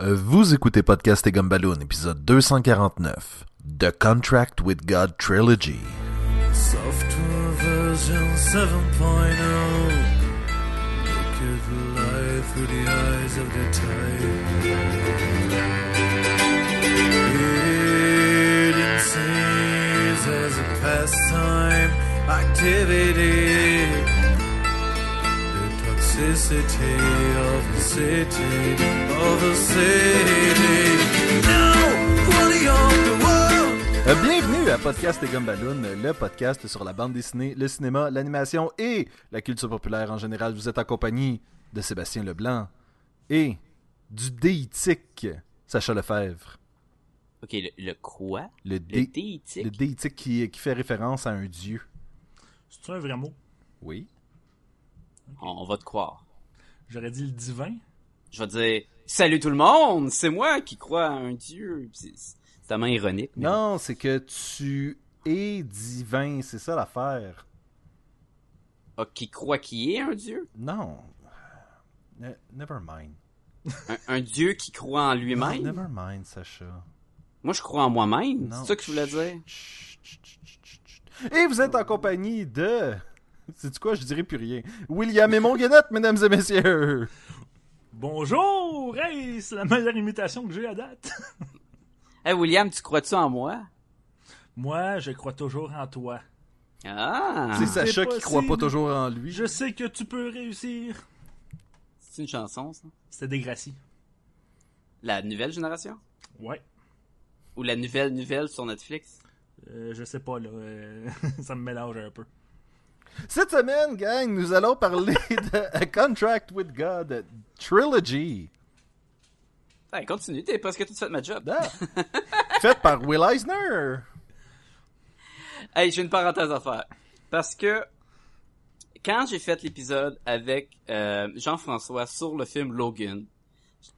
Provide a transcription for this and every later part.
Euh, Vous écoutez Podcast et Gumballoon, épisode 249, The Contract with God Trilogy. Software version 7.0 Look at life through the eyes of the time It seems as a pastime activity toxicity of the city Of the city Now, what are you the world? Euh, bienvenue à Podcast et Gumballoon, le podcast sur la bande dessinée, le cinéma, l'animation et la culture populaire en général. Vous êtes en compagnie de Sébastien Leblanc et du déitique Sacha Lefebvre. Ok, le, le quoi? Le, Le dé- déitique? le déitique qui, qui fait référence à un dieu. C'est un vrai mot? Oui. On, on va te croire. J'aurais dit le divin. Je vais dire, salut tout le monde, c'est moi qui crois à un dieu. C'est tellement ironique. mais- Non, c'est que tu es divin, c'est ça l'affaire. Ah, qui croit qu'il est un dieu? Non. Ne- never mind. Un, un dieu qui croit en lui-même? Never mind, Sacha. Moi, je crois en moi-même. C'est ça que je voulais dire? Chut, chut, chut, chut, chut. Et vous êtes en compagnie de... C'est quoi, je dirais plus rien. William et Monguenette, mesdames et messieurs. Bonjour! Hey, c'est la meilleure imitation que j'ai à date. Hey, William, tu crois-tu en moi? Moi, je crois toujours en toi. Ah! C'est Sacha qui croit pas toujours en lui. Je sais que tu peux réussir. C'est une chanson, ça? C'était des Gracie. La nouvelle génération? Ouais. Ou la nouvelle nouvelle sur Netflix? Euh, je sais pas, là. euh, ça me mélange un peu. Cette semaine, gang, nous allons parler de A Contract with God Trilogy. Hey, continue, t'es presque tout fait ma job. Ah. Faite par Will Eisner. Hey, j'ai une parenthèse à faire. Parce que quand j'ai fait l'épisode avec euh, Jean-François sur le film Logan,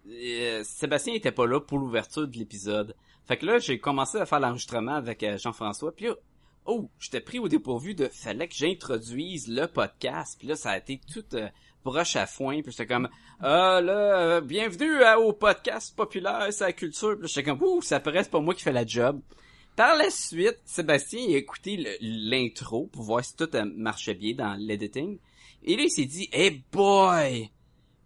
euh, Sébastien était pas là pour l'ouverture de l'épisode. Fait que là, j'ai commencé à faire l'enregistrement avec euh, Jean-François. Puis oh, j'étais pris au dépourvu de fallait que j'introduise le podcast. Puis là, ça a été tout euh, broche à foin. Puis j'étais comme ah là, euh, bienvenue à- au podcast populaire, c'est la culture. Puis j'étais comme ouh, ça paraît c'est pas moi qui fais la job. Par la suite, Sébastien a écouté l'intro pour voir si tout euh, marchait bien dans l'editing. Et là, il s'est dit, hey boy!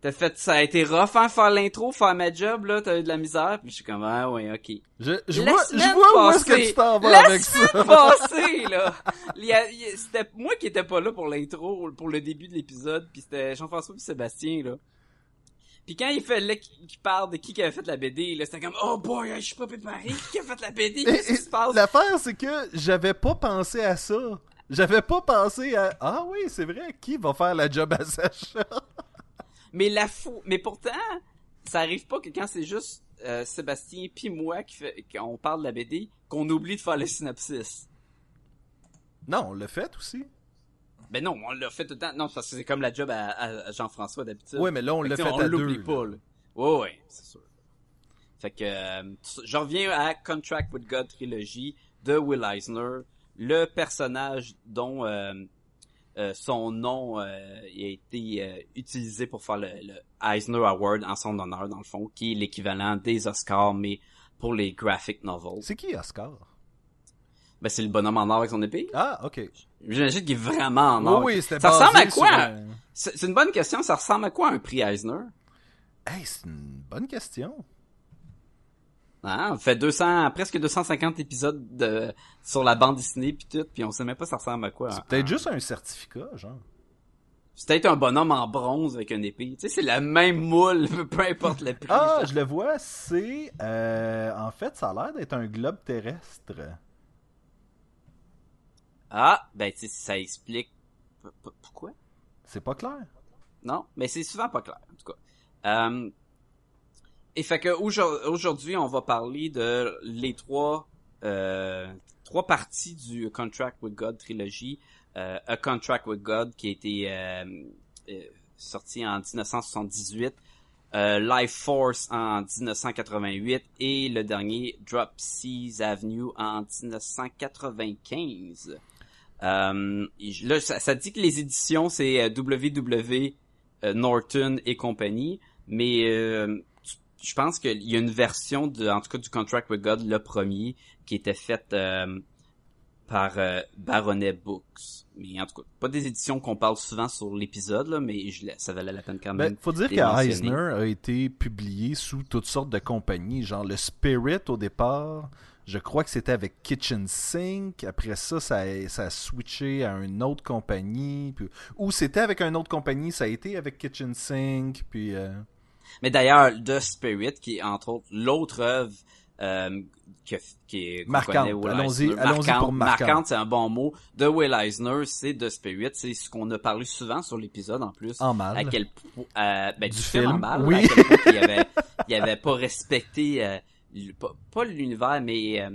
T'as fait, ça a été rough, hein, faire l'intro, faire ma job, là, t'as eu de la misère? Puis je suis comme, ah ouais, ok. Je, je La vois, je vois où est-ce que tu t'en vas la avec ça. passée, là, il y a- il y a- c'était moi qui étais pas là pour l'intro, pour le début de l'épisode, puis c'était Jean-François et Sébastien, là. Puis quand il fait là, qui parle de qui qui avait fait la BD, là, c'était comme, oh boy, je suis pas préparé, qui a fait la BD, qu'est-ce qui se passe? L'affaire, c'est que j'avais pas pensé à ça. J'avais pas pensé à. Ah oui, c'est vrai, qui va faire la job à Sacha? Mais la fou, mais pourtant, ça arrive pas que quand c'est juste euh, Sébastien puis moi qui fait, qu'on parle de la BD, qu'on oublie de faire le synopsis. Non, on l'a fait aussi. Ben non, on l'a fait tout le temps. Non, parce que c'est comme la job à, à- Jean-François d'habitude. Ouais, mais là, on Fait l'a fait à on l'oublie deux. pas, là. là. Ouais, ouais, c'est sûr. Fait que, euh, je reviens à Contract with God trilogie de Will Eisner, le personnage dont euh, euh, son nom euh, a été euh, utilisé pour faire le, le Eisner Award en son honneur, dans le fond, qui est l'équivalent des Oscars, mais pour les graphic novels. C'est qui Oscar? Ben, c'est le bonhomme en or avec son épée. Ah, ok. J'imagine qu'il est vraiment en or. Oui, oui, Ça ressemble à quoi? un- c'est une bonne question. Ça ressemble à quoi un prix Eisner? Hey, c'est une bonne question. Hein, on fait 200, presque 250 épisodes de, sur la bande dessinée puis tout, puis on sait même pas ça ressemble à quoi. C'est peut-être Ah. juste un certificat, genre. C'est peut-être un bonhomme en bronze avec une épée. Tu sais, c'est la même moule, peu importe le prix. Ah, je le vois, c'est... euh, en fait, ça a l'air d'être un globe terrestre. Ah, ben tu sais, ça explique P- p- pourquoi? C'est pas clair. Non, mais c'est souvent pas clair, en tout cas. Euh, et fait que aujourd- aujourd'hui, on va parler de les trois euh, trois parties du Contract with God trilogie. Euh, A Contract with God qui a été euh, euh, sorti en 1978, euh, Life Force en 1988 et le dernier Drop Seas Avenue en 1995. Euh, là, ça, ça dit que les éditions, c'est WW Norton et compagnie, mais je pense qu'il y a une version de, en tout cas, du Contract with God, le premier, qui était faite euh, par euh, Baronet Books. Mais en tout cas, pas des éditions qu'on parle souvent sur l'épisode, là, mais je, ça valait la peine quand même. Ben, faut dire de les que mentionner. Eisner a été publié sous toutes sortes de compagnies, genre le Spirit au départ. Je crois que c'était avec Kitchen Sink. Après ça, ça a, ça a switché à une autre compagnie. Puis, ou c'était avec une autre compagnie, ça a été avec Kitchen Sink. Puis, euh, Mais d'ailleurs, The Spirit, qui est entre autres l'autre œuvre euh, que, qui est Marquante. Allons-y- allons-y Marquante, pour marquante. marquante, c'est un bon mot. De Will Eisner, c'est The Spirit, c'est ce qu'on a parlé souvent sur l'épisode en plus. en mal. à quel point euh, ben, Du du, film, en mal, oui. à quel point il avait il avait pas respecté euh, pas, pas l'univers mais euh,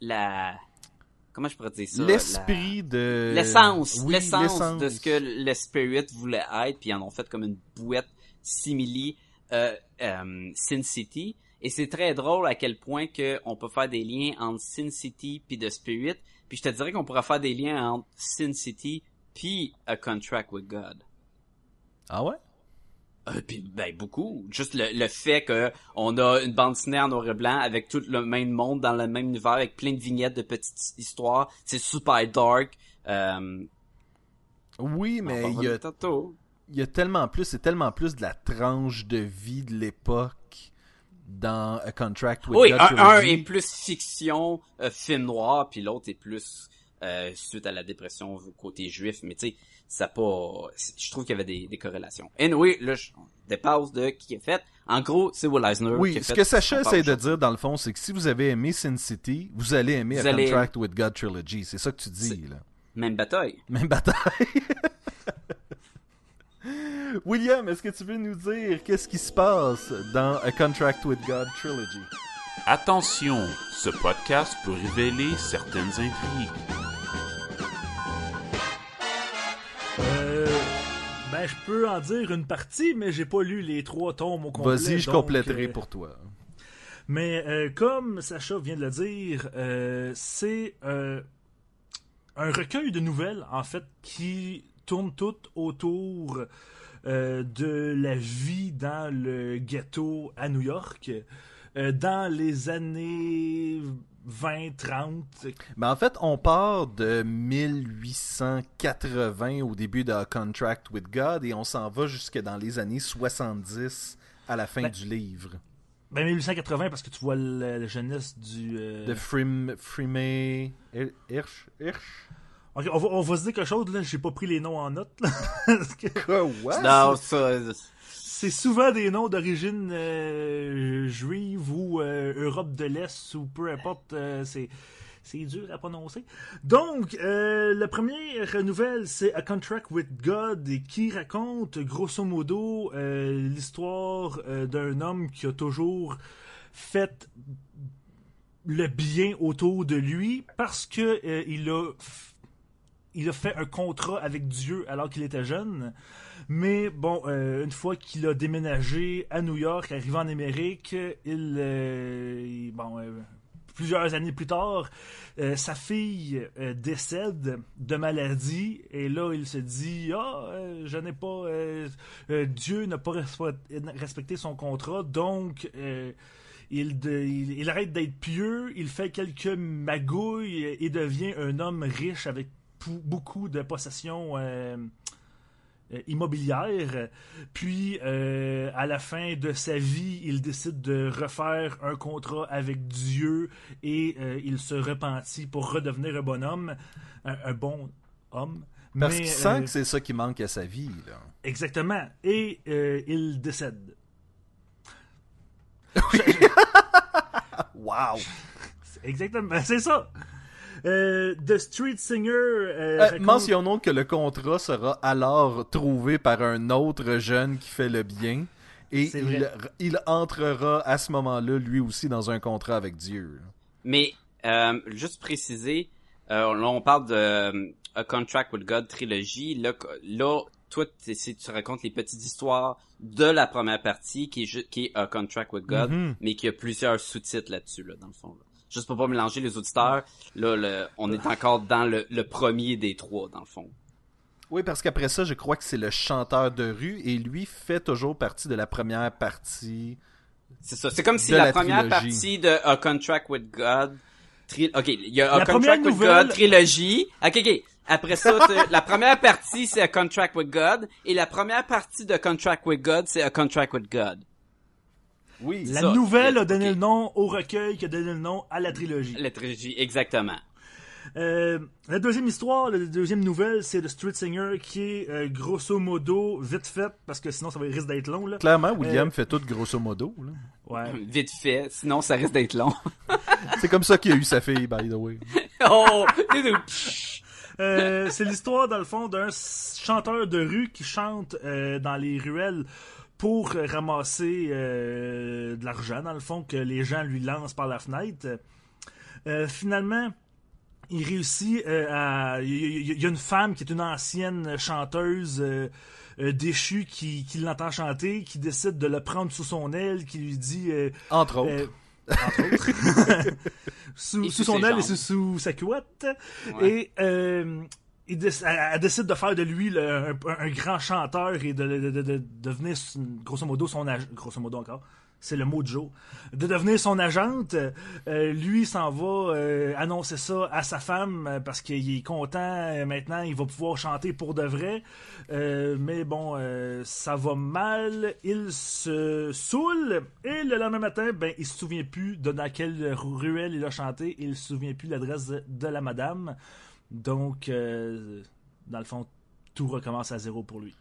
la comment je pourrais dire ça? L'esprit de. l'essence Oui, l'essence de ce que le spirit voulait être puis ils en ont fait comme une bouette simili Sin City et c'est très drôle à quel point que on peut faire des liens entre Sin City puis The Spirit puis je te dirais qu'on pourrait faire des liens entre Sin City puis A Contract with God Ah ouais? euh, puis ben beaucoup. Juste le, le fait que on a une bande dessinée en noir et blanc avec tout le même monde dans le même univers avec plein de vignettes de petites histoires. C'est super dark. Euh, Oui, mais il y a tantôt. Il y a tellement plus, c'est tellement plus de la tranche de vie de l'époque dans A Contract with Oui, God un, un Trilogy. est plus fiction, euh, film noir, puis l'autre est plus euh, suite à la dépression côté juif. Mais tu sais, ça pas. Je trouve qu'il y avait des, des corrélations. Anyway, là, je dépasse de qui a fait. En gros, c'est Will Eisner qui Oui, ce fait que Sacha essaie de dire dans le fond, c'est que si vous avez aimé Sin City, vous allez aimer Vous A allez- Contract with God Trilogy. C'est ça que tu dis, là. Même bataille. Même bataille. William, est-ce que tu veux nous dire qu'est-ce qui se passe dans A Contract with God Trilogy? Attention, ce podcast peut révéler certaines intrigues. Euh, ben, je peux en dire une partie, mais j'ai pas lu les trois tomes au complet. Vas-y, je donc, compléterai euh, pour toi. Mais euh, comme Sacha vient de le dire, euh, c'est euh, un recueil de nouvelles, en fait, qui tourne tout autour euh, de la vie dans le ghetto à New York euh, dans les années 20-30. Mais en fait, on part de 1880 au début de A Contract with God et on s'en va jusque dans les années 70 à la fin Ben, du livre. Ben 1880 parce que tu vois la, la jeunesse du... euh, De Frim, Frimé... Hir- Hirsch? Hirsch? On va, on va se dire quelque chose, là, j'ai pas pris les noms en note. là. Parce que Quoi? Non, ça. c'est souvent des noms d'origine euh, juive ou euh, Europe de l'Est ou peu importe. euh, c'est c'est dur à prononcer. Donc, euh, la première nouvelle, c'est A Contract with God, et qui raconte grosso modo euh, l'histoire euh, d'un homme qui a toujours fait le bien autour de lui parce que euh, il a il a fait un contrat avec Dieu alors qu'il était jeune. Mais bon, euh, une fois qu'il a déménagé à New York, arrivé en Amérique, il, euh, bon, euh, plusieurs années plus tard, sa fille décède de maladie et là il se dit ah je n'ai pas Dieu n'a pas respe- respecté son contrat donc il, arrête d'être pieux, il fait quelques magouilles et devient un homme riche avec beaucoup de possessions euh, euh, immobilières. Puis, euh, à la fin de sa vie, il décide de refaire un contrat avec Dieu et euh, il se repentit pour redevenir un bonhomme, un, un bon homme. Parce Mais, qu'il sent euh, que c'est ça qui manque à sa vie, là. Exactement. Et il décède. Wow! Exactement, c'est ça. Euh, The Street Singer. euh, Euh, raconte- mentionnons que le contrat sera alors trouvé par un autre jeune qui fait le bien. Et il, il entrera à ce moment-là, lui aussi, dans un contrat avec Dieu. Mais euh, juste préciser, euh, là on parle de A Contract with God trilogie. Là, là toi, si tu racontes les petites histoires de la première partie, qui est, qui est A Contract with God, Mhm. mais qui a plusieurs sous-titres là-dessus, là, dans le fond. là. Juste pour pas mélanger les auditeurs, là, le- on est encore dans le, le premier des trois, dans le fond. Oui, parce qu'après ça, je crois que c'est le chanteur de rue et lui fait toujours partie de la première partie C'est ça. C'est comme si la, la première trilogie. partie de A Contract with God. tri- Ok, il y a A La Contract première with nouvelle- God trilogie. Ok, ok. Après ça, la première partie c'est A Contract with God et la première partie de Contract with God c'est A Contract with God. Oui. La ça. nouvelle a donné le nom au recueil qui a donné le nom à la trilogie. La trilogie, exactement. Euh, la deuxième histoire, la deuxième nouvelle, c'est de Street Singer qui est euh, grosso modo vite fait parce que sinon ça va risque d'être long là. Clairement, William Euh, fait tout grosso modo. là. Ouais. Vite fait, sinon ça risque d'être long. C'est comme ça qu'il a eu sa fille, by the way. oh. Euh, c'est l'histoire dans le fond d'un chanteur de rue qui chante euh, dans les ruelles pour ramasser euh, de l'argent dans le fond que les gens lui lancent par la fenêtre. Euh, finalement, il réussit euh, à. Il y, a une femme qui est une ancienne chanteuse déchue qui, qui l'entend chanter, qui décide de le prendre sous son aile, qui lui dit. Entre autres. entre autres. sous, sous son aile et sous, sous sa couette. Ouais. Et il elle, elle décide de faire de lui le- un, un grand chanteur et de, de, de- de devenir, grosso modo, son. Grosso modo encore. C'est le mot de Joe. De devenir son agente. Euh, lui s'en va euh, annoncer ça à sa femme euh, parce qu'il est content. euh, maintenant, il va pouvoir chanter pour de vrai. Euh, mais bon, euh, ça va mal. Il se saoule. Et le lendemain matin, ben, il se souvient plus de dans quelle ruelle il a chanté. Il se souvient plus de l'adresse de la madame. Donc, euh, dans le fond, tout recommence à zéro pour lui.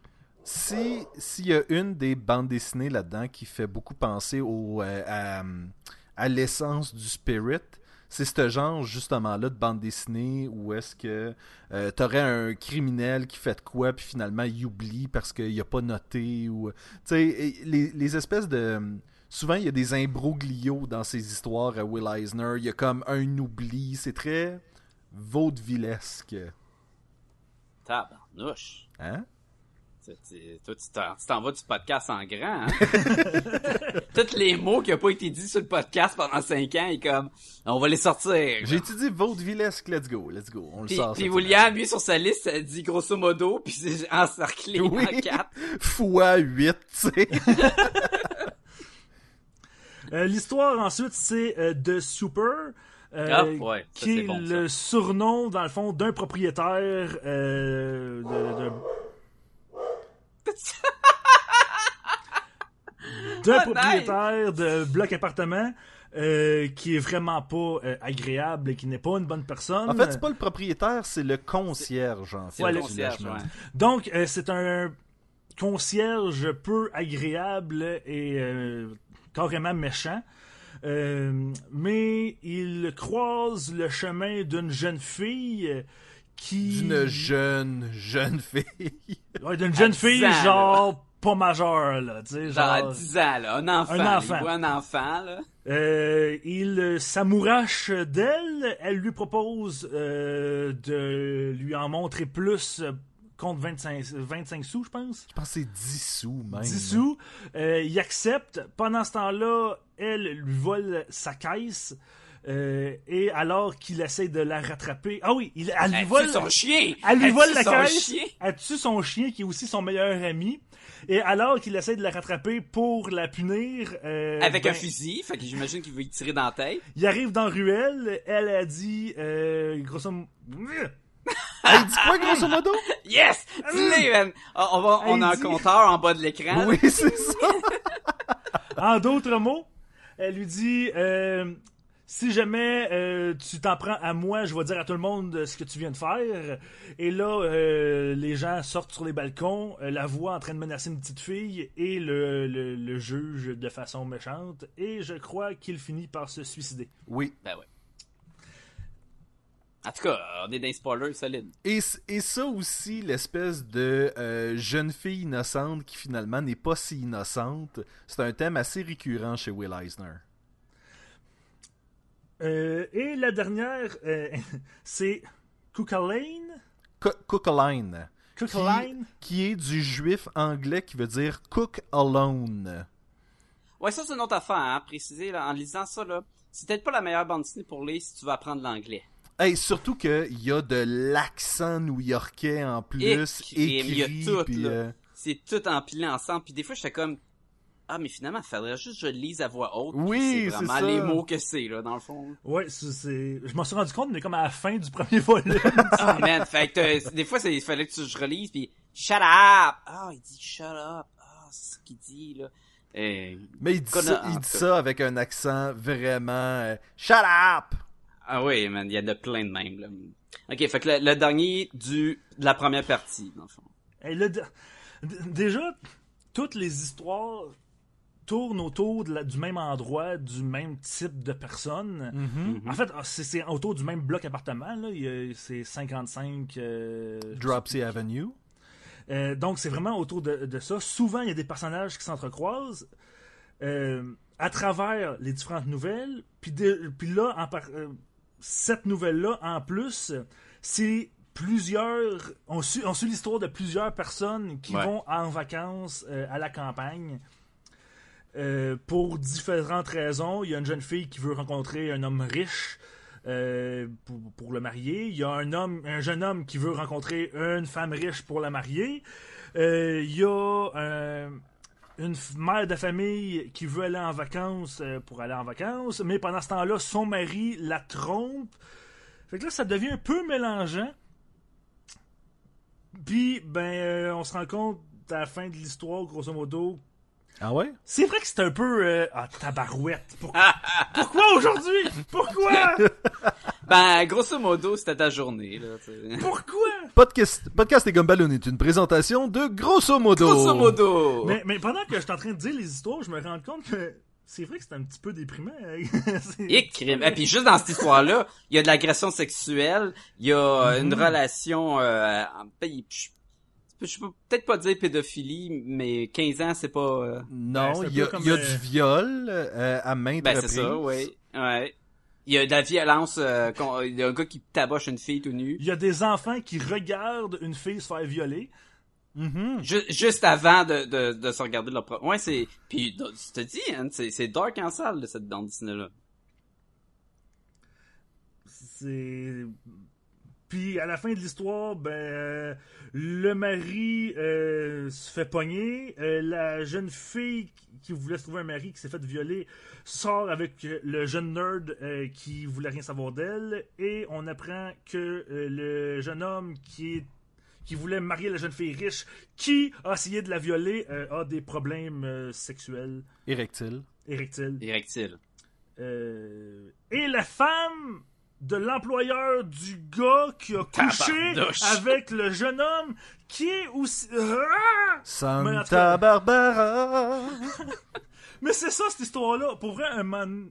Si s'il y a une des bandes dessinées là-dedans qui fait beaucoup penser au euh, à, l'essence du spirit, c'est ce genre justement là de bande dessinée où est-ce que euh, t'aurais un criminel qui fait de quoi puis finalement il oublie parce qu'il a pas noté tu les, les espèces de souvent il y a des imbroglios dans ces histoires à Will Eisner, il y a comme un oubli, c'est très vaudevillesque, Tabarnouche. hein? Tu- tu- Toi, tu t'en, vas du podcast en grand, hein? Tous les mots qui n'ont pas été dits sur le podcast pendant 5 ans, et comme, on va les sortir. J'ai étudié vaudevillesque, let's go, let's go, on le sort. puis William, lui, sur sa liste, ça dit grosso modo, puis c'est encerclé Oui. en 4. fois 8, tu sais. Euh, L'histoire ensuite, c'est euh, The Super. Euh, Ah, ouais, ça, qui est bon, le surnom, dans le fond, d'un propriétaire euh, de- de, d'un Ah, propriétaire de bloc appartement euh, qui est vraiment pas euh, agréable et qui n'est pas une bonne personne. En fait, c'est pas le propriétaire, c'est le concierge, en fait. Ouais, le concierge, ouais. Donc, euh, c'est un concierge peu agréable et euh, carrément méchant. Euh, mais il croise le chemin d'une jeune fille qui... D'une jeune, jeune fille. Ouais, d'une jeune 10 fille, ans, là. genre, pas majeure, là, tu sais, Genre, à genre... 10 ans, là. Un enfant. Un enfant. Il un enfant, là. Euh, il s'amourache d'elle. Elle lui propose euh, de lui en montrer plus contre 25, 25 sous, je pense. Je pense que c'est 10 sous, même. 10 sous. Euh, il accepte. Pendant ce temps-là, elle lui vole sa caisse. Euh, et alors qu'il essaie de la rattraper. Ah oui, il, elle lui Elle vole. tue son chien! Elle lui vole la son caisse. chien. Elle tue son chien qui est aussi son meilleur ami. Et alors qu'il essaie de la rattraper pour la punir. euh, Avec ben, un fusil, fait que j'imagine qu'il veut y tirer dans la tête. Il arrive dans Ruelle. Elle a dit, euh, grosso modo. Hey, dis quoi, grosso modo? Yes! Dis-le, man! Ah, On, va, on Elle a un dit- compteur en bas de l'écran. Oui, c'est ça. En d'autres mots, elle lui dit euh, si jamais euh, tu t'en prends à moi, je vais dire à tout le monde ce que tu viens de faire. Et là, euh, les gens sortent sur les balcons, euh, la voient en train de menacer une petite fille et le, le, le juge de façon méchante. Et je crois qu'il finit par se suicider. Oui. Ben ouais. En tout cas, on est dans les spoilers solides. Et, et ça aussi, l'espèce de euh, jeune fille innocente qui finalement n'est pas si innocente, c'est un thème assez récurrent chez Will Eisner. Euh, et la dernière, euh, c'est Cookalaine. Co- Cookaline. Cookalaine. Qui est du juif anglais qui veut dire cook alone. Ouais, ça c'est une autre affaire, hein, préciser, là, en lisant ça, là. C'est peut-être pas la meilleure bande dessinée pour lire si tu veux apprendre l'anglais. Hey, surtout qu'il y a de l'accent new-yorkais en plus, Écrit, il y a écrit, tout, puis, là. euh, C'est tout empilé ensemble, puis des fois j'étais comme... ah, mais finalement, il faudrait juste que je lise à voix haute. Oui, c'est c'est vraiment ça. les mots que c'est, là, dans le fond. Ouais, c'est- c'est. Je m'en suis rendu compte, mais comme à la fin du premier volume. Ah, man, fait que euh, des fois, c'est- il fallait que tu- je relise, puis shut up! Ah, il dit shut up. Ah, c'est ce qu'il dit, là. Et... Mais il dit, ça, il dit ça avec un accent vraiment... euh, Shut up! Ah oui, man, il y en a plein de même, là. Ok, fait que le, le dernier du, de la première partie, dans le fond. D- d- déjà, toutes les histoires tournent autour de la- du même endroit, du même type de personne. Mhm. En fait, c'est- c'est autour du même bloc appartement. Là. Il y a- C'est 55. euh, Dropsy Avenue. Euh, donc, c'est vraiment autour de, de ça. Souvent, il y a des personnages qui s'entrecroisent euh, à travers les différentes nouvelles. Puis, de- puis là, en par- euh, cette nouvelle-là, en plus, c'est plusieurs. On suit, on suit l'histoire de plusieurs personnes qui Ouais. vont en vacances euh, à la campagne. euh, pour différentes raisons. Il y a une jeune fille qui veut rencontrer un homme riche euh, pour, pour le marier. Il y a un homme, un jeune homme qui veut rencontrer une femme riche pour la marier. Il y a une mère de famille qui veut aller en vacances euh, pour aller en vacances, mais pendant ce temps-là, son mari la trompe. Fait que là, ça devient un peu mélangeant. Puis, ben, euh, on se rend compte à la fin de l'histoire, grosso modo, Ah ouais? c'est vrai que c'est un peu. euh, Ah, tabarouette. Pourquoi, Pourquoi aujourd'hui? Pourquoi? Ben, grosso modo, c'était ta journée, là, tu sais. Pourquoi? Podcast, Podcast et Gumballoon est une présentation de Grosso Modo. Grosso modo! mais, mais pendant que je suis en train de dire les histoires, je me rends compte que c'est vrai que c'est un petit peu déprimant. C'est- Et crime. Et puis juste dans cette histoire-là, il y a de l'agression sexuelle, il y a euh, une Mhm. relation, euh, je, peux peut-être pas dire pédophilie, mais 15 ans, c'est pas... euh, Non, Ouais, un il y y a euh, du viol euh, à maintes Ben, c'est ça, oui. Ouais. Il y a de la violence, euh, qu'on- il y a un gars qui tabache une fille tout nue. Il y a des enfants qui regardent une fille se faire violer. Mhm. Ju- juste avant de, de, de se regarder leur propre... Ouais, c'est... Puis, je te dis, hein, c'est c'est dark en salle, là, cette bande dessinée-là. C'est. Puis à la fin de l'histoire, ben euh, le mari euh, se fait pogner, euh, la jeune fille qui voulait se trouver un mari qui s'est fait violer sort avec le jeune nerd euh, qui voulait rien savoir d'elle et on apprend que euh, le jeune homme qui est qui voulait marier la jeune fille riche qui a essayé de la violer euh, a des problèmes euh, sexuels Érectile. érectiles. Érectile. Euh, et la femme de l'employeur du gars qui a couché avec le jeune homme qui est aussi... Ah! Santa cas- Barbara. Mais c'est ça cette histoire-là. Pour vrai, un moment,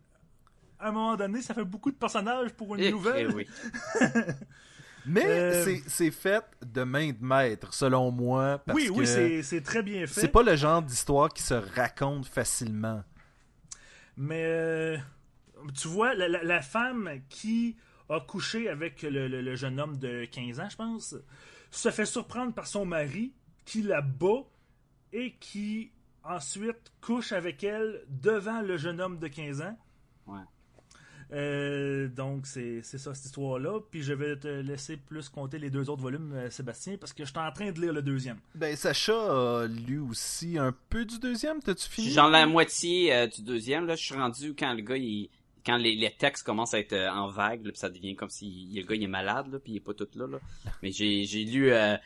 à un moment donné, ça fait beaucoup de personnages pour une Eh, nouvelle. eh oui. Mais Euh, c'est- c'est fait de main de maître, selon moi. Parce oui, oui, c'est c'est très bien fait. c'est pas le genre d'histoire qui se raconte facilement. Mais euh, tu vois, la, la- la femme qui a couché avec le, le- le jeune homme de 15 ans, je pense, se fait surprendre par son mari qui la bat et qui ensuite couche avec elle devant le jeune homme de 15 ans. Ouais. Euh, donc c'est c'est ça cette histoire-là. Puis je vais te laisser plus compter les deux autres volumes, euh, Sébastien, parce que je suis en train de lire le deuxième. Ben, Sacha a lu aussi un peu du deuxième. T'as-tu fini? Genre la moitié euh, du deuxième, là, je suis rendu quand le gars, il, quand les, les textes commencent à être euh, en vague, là, puis ça devient comme si le gars il est malade, là, puis il est pas tout là, là. Mais j'ai, j'ai lu, euh,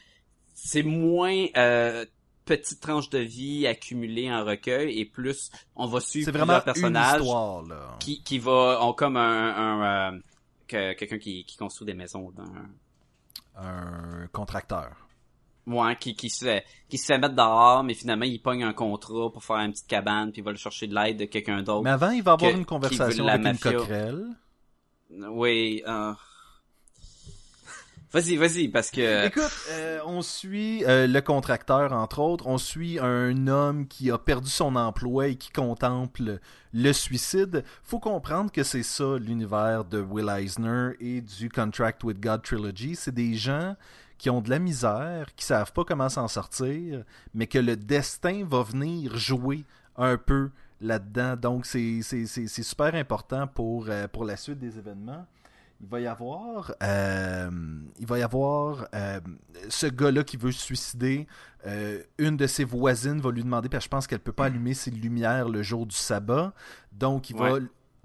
c'est moins euh, petite tranche de vie accumulée en recueil et plus on va suivre vraiment une personnages histoire, là. qui, qui va, ont comme un, un, euh, que- quelqu'un qui, qui construit des maisons dans Un contracteur. Ouais, qui, qui se fait, qui se fait mettre dehors, mais finalement, il pogne un contrat pour faire une petite cabane, puis il va le chercher de l'aide de quelqu'un d'autre. Mais avant, il va avoir que- une conversation avec une mafia. coquerelle. Oui, euh... Vas-y, vas-y, parce que... Écoute, euh, on suit euh, le contracteur, entre autres. On suit un homme qui a perdu son emploi et qui contemple le suicide. Faut comprendre que c'est ça l'univers de Will Eisner et du Contract with God Trilogy. C'est des gens qui ont de la misère, qui savent pas comment s'en sortir, mais que le destin va venir jouer un peu là-dedans. Donc c'est super important pour, euh, pour la suite des événements. il va y avoir, euh, il va y avoir euh, ce gars-là qui veut se suicider. Une de ses voisines va lui demander, parce que je pense qu'elle peut pas allumer ses lumières le jour du sabbat, donc il va.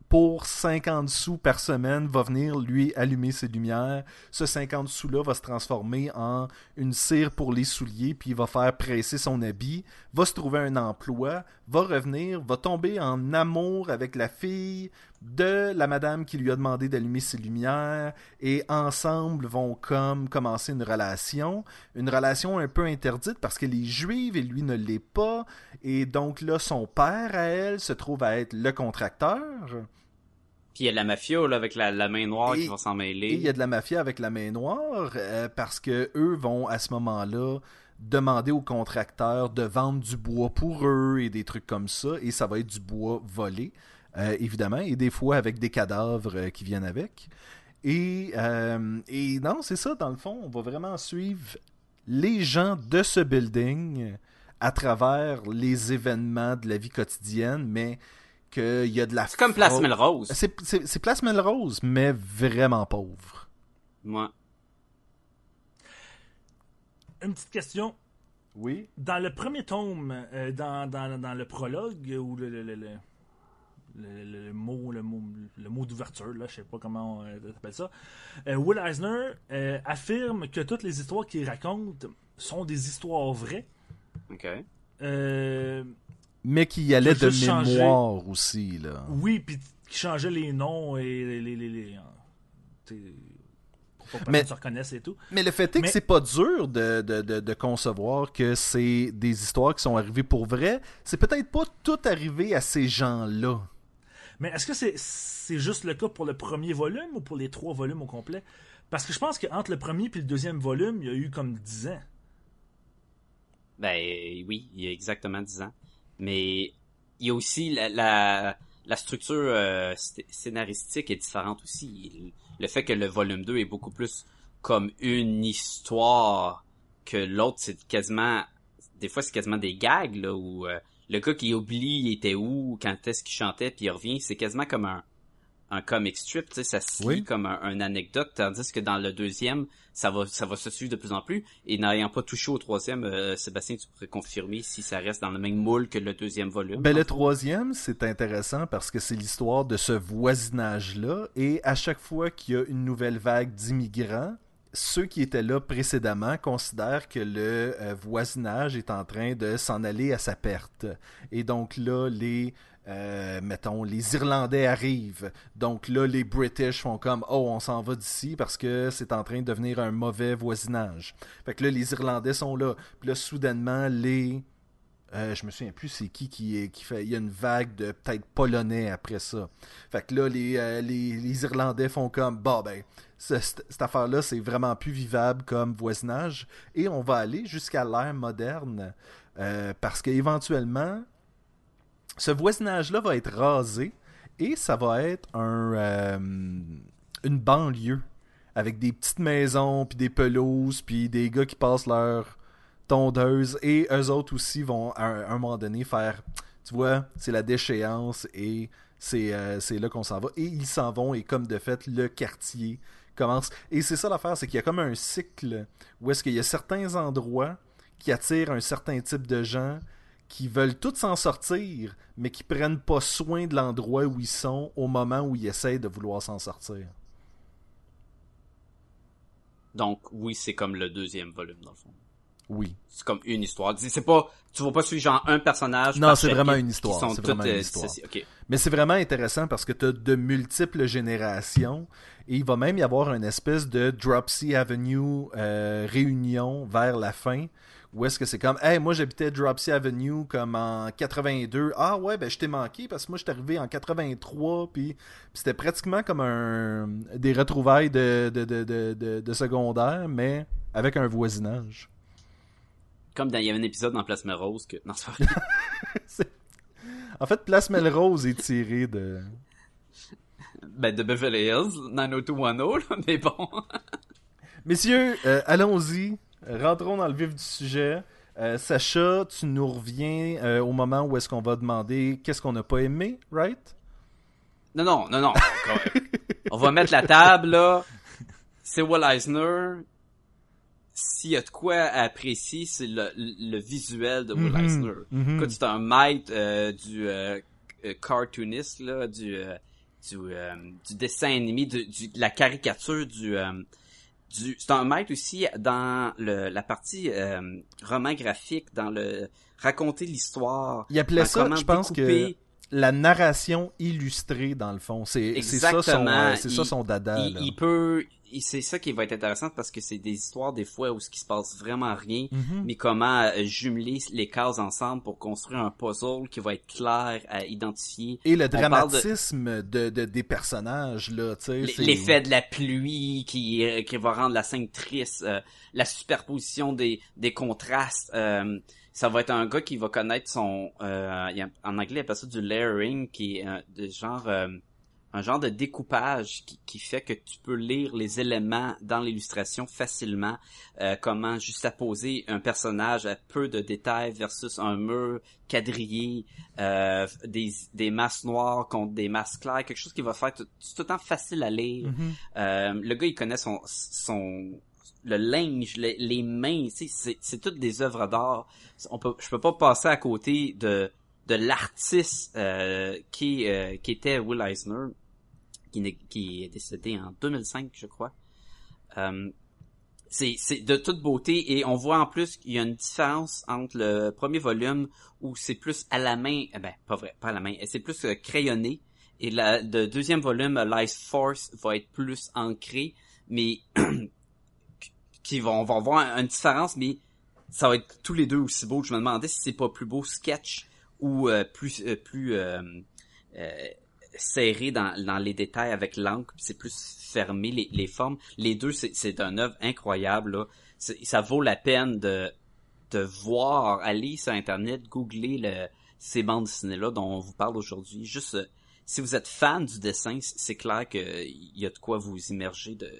Pour 50 sous par semaine, va venir lui allumer ses lumières. Ce 50 sous-là va se transformer en une cire pour les souliers, puis il va faire presser son habit, va se trouver un emploi, va revenir, va tomber en amour avec la fille de la madame qui lui a demandé d'allumer ses lumières, et ensemble vont comme commencer une relation, une relation un peu interdite parce qu'elle est juive et lui ne l'est pas, et donc là, son père à elle se trouve à être le contracteur. Puis il y a la mafia là, avec la, la main noire Et- qui va s'en mêler. Et il y a de la mafia avec la main noire euh, parce que eux vont à ce moment-là demander aux contracteurs de vendre du bois pour eux et des trucs comme ça et ça va être du bois volé euh, évidemment et des fois avec des cadavres euh, qui viennent avec et, euh, et non c'est ça dans le fond on va vraiment suivre les gens de ce building à travers les événements de la vie quotidienne mais qu'il y a de la C'est comme Place. Melrose. C'est- Place Melrose, mais vraiment pauvre. Moi. Une petite question. Oui. Dans le premier tome, euh, dans, dans, dans le prologue, ou le, le, le, le, le- mot, le mot, le mot d'ouverture, là, je sais pas comment on euh, appelle ça, euh, Will Eisner euh, affirme que toutes les histoires qu'il raconte sont des histoires vraies. OK. Euh, Mais qui y allait de changer- mémoire aussi, là. oui, puis qui changeait les noms et les. les, les, les- t'sais, pour pas que Mais- personne se reconnaisse et tout. Mais le fait est que Mais- c'est pas dur de, de, de, de concevoir que c'est des histoires qui sont arrivées pour vrai. C'est peut-être pas tout arrivé à ces gens-là. Mais est-ce que c'est juste le cas pour le premier volume ou pour les trois volumes au complet? Parce que je pense qu'entre le premier et le deuxième volume, il y a eu comme 10 ans. Ben oui, il y a exactement 10 ans. Mais il y a aussi la, structure euh, sc- scénaristique est différente aussi. Le fait que le volume 2 est beaucoup plus comme une histoire que l'autre, c'est quasiment... Des fois, c'est quasiment des gags, là, où euh, le gars qui oublie il était où, quand est-ce qu'il chantait, puis il revient. C'est quasiment comme un, un comic strip, tu sais, ça se lit comme un, un anecdote, tandis que dans le deuxième, ça va, ça va se suivre de plus en plus. Et n'ayant pas touché au troisième, euh, Sébastien, tu pourrais confirmer si ça reste dans le même moule que le deuxième volume. Ben, le troisième, c'est intéressant parce que c'est l'histoire de ce voisinage-là. Et à chaque fois qu'il y a une nouvelle vague d'immigrants, ceux qui étaient là précédemment considèrent que le euh, voisinage est en train de s'en aller à sa perte. Et donc là, les, euh, mettons, les Irlandais arrivent. Donc là, les British font comme, oh, on s'en va d'ici parce que c'est en train de devenir un mauvais voisinage. Fait que là, les Irlandais sont là. Puis là, soudainement, les... Euh, je me souviens plus c'est qui qui, fait. Il y a une vague de peut-être polonais après ça. Fait que là, les, euh, les, les Irlandais font comme Bah ben, ce- cette, cette affaire-là, c'est vraiment plus vivable comme voisinage. Et on va aller jusqu'à l'ère moderne. euh, parce qu'éventuellement, ce voisinage-là va être rasé et ça va être un, euh, une banlieue avec des petites maisons, puis des pelouses, puis des gars qui passent leur tondeuse et eux autres aussi vont à un, moment donné faire tu vois c'est la déchéance et c'est euh, c'est là qu'on s'en va. Et ils s'en vont et comme de fait le quartier commence. Et c'est ça l'affaire c'est qu'il y a comme un cycle où est-ce qu'il y a certains endroits qui attirent un certain type de gens qui veulent tous s'en sortir mais qui prennent pas soin de l'endroit où ils sont au moment où ils essayent de vouloir s'en sortir. Donc oui, c'est comme le deuxième volume, dans le fond. Oui C'est comme une histoire. C'est pas, tu vas pas suivre genre un personnage. Non, c'est vraiment une qui histoire, c'est vraiment une euh, histoire. Mais c'est vraiment intéressant parce que tu as de multiples générations et il va même y avoir une espèce de Dropsy Avenue euh, réunion vers la fin où est-ce que c'est comme Hey, moi j'habitais Dropsy Avenue comme en 82. Ah ouais, ben je t'ai manqué parce que moi je suis arrivé en 83 puis, c'était pratiquement comme un des retrouvailles de, de, de, de, de- de secondaire mais avec un voisinage. Comme dans, il y avait un épisode dans Place Melrose que, non, c'est pas vrai. C'est- En fait, Place Melrose est tiré de ben, de Beverly Hills, 90210, là, mais bon. Messieurs, euh, allons-y. Rentrons dans le vif du sujet. Euh, Sacha, tu nous reviens euh, au moment où est-ce qu'on va demander qu'est-ce qu'on n'a pas aimé, right? Non, non, non, non. On, on va mettre la table, là. C'est Will Eisner. S'il y a de quoi apprécier, c'est le, le visuel de Will Mhm, Eisner. mhm. Écoute, c'est un maître euh, du euh, euh, cartooniste, là, du, euh, du, euh, du dessin animé, du, du- de la caricature, du... euh, du c'est un maître aussi dans le, la partie euh, roman graphique, dans le raconter l'histoire. Il appelait ça, je pense que la narration illustrée dans le fond, c'est c'est ça son c'est ça son dada. il, là. il peut il- c'est ça qui va être intéressant parce que c'est des histoires des fois où ce qui se passe vraiment rien Mhm. mais comment euh, jumeler les cases ensemble pour construire un puzzle qui va être clair à identifier Et le de- dramatisme de... De, des personnages là, tu sais, l'effet de la pluie qui euh, qui va rendre la scène triste euh, la superposition des des contrastes euh, ça va être un gars qui va connaître son euh, il y a- en anglais il appelle ça du layering qui est euh, de genre euh, un genre de découpage qui, qui fait que tu peux lire les éléments dans l'illustration facilement, euh, comment juxtaposer un personnage à peu de détails versus un mur quadrillé, euh, des, des masses noires contre des masses claires, quelque chose qui va faire tout, tout le temps facile à lire. Mhm. Euh, le gars, il connaît son, son le linge, les, les mains, tu sais, c'est, c'est toutes des œuvres d'art. On peut, je peux pas passer à côté de de l'artiste euh, qui euh, qui était Will Eisner, qui, est décédé en 2005, je crois. Euh, c'est de toute beauté et on voit en plus qu'il y a une différence entre le premier volume où c'est plus à la main, eh ben pas vrai, pas à la main, c'est plus euh, crayonné et le deuxième volume, Life Force, va être plus ancré, mais qui vont, on va voir une différence, mais ça va être tous les deux aussi beau. Je me demandais si c'est pas plus beau sketch ou euh, plus euh, plus euh, euh, serré dans, dans les détails avec l'encre, c'est plus fermé les, les formes. Les deux, c'est c'est une œuvre incroyable. Là. Ça vaut la peine de de voir, aller sur internet, googler le, ces bandes dessinées là dont on vous parle aujourd'hui. Juste euh, si vous êtes fan du dessin, c'est clair que il y a de quoi vous immerger de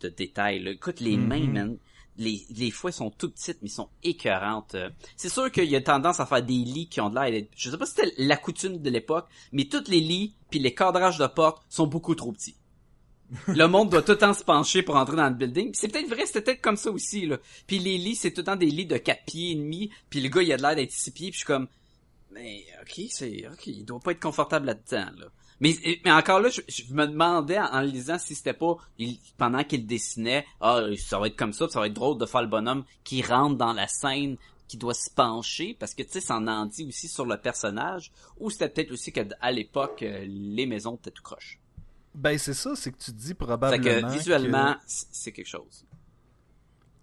de détails. là. Écoute, les Mhm. mains, man, les, les fois sont tout petites, mais sont écœurantes. Euh, C'est sûr qu'il y a tendance à faire des lits qui ont de l'air d'être... Je sais pas si c'était la coutume de l'époque, mais tous les lits puis les cadrages de portes sont beaucoup trop petits. le monde doit tout le temps se pencher pour entrer dans le building. C'est peut-être vrai, c'était peut-être comme ça aussi, là. Puis les lits, c'est tout le temps des lits de 4 pieds et demi, puis le gars, il a de l'air d'être 6 pieds, puis je suis comme... Mais, ok, c'est... Ok, il doit pas être confortable là-dedans, là. Mais, mais encore là, je, je me demandais en, lisant si c'était pas il- pendant qu'il dessinait, ah ça va être comme ça, ça va être drôle de faire le bonhomme qui rentre dans la scène, qui doit se pencher, parce que tu sais, ça en en dit aussi sur le personnage, ou c'était peut-être aussi que à l'époque euh, les maisons étaient tout croche. Ben c'est ça, c'est que tu dis probablement que visuellement, que- c'est quelque chose.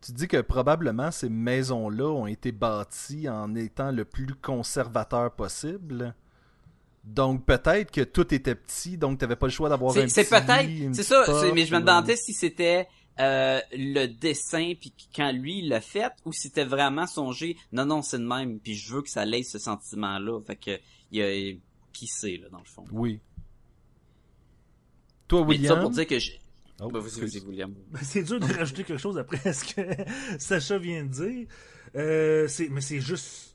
tu dis que probablement ces maisons-là ont été bâties en étant le plus conservateur possible. Donc peut-être que tout était petit, donc t'avais pas le choix d'avoir un C'est petit c'est peut-être, c'est ça. mais je me ou- demandais si c'était euh, le dessin puis quand lui il l'a fait ou si c'était vraiment songé. Non non c'est de même puis je veux que ça laisse ce sentiment là. Fait que il y a qui sait là dans le fond. Oui. Toi, Mais ça William? pour dire que j'ai. Oh, Ben, William. Ben, c'est dur de rajouter quelque chose après ce que Sacha vient de dire. Euh, c'est- mais c'est juste.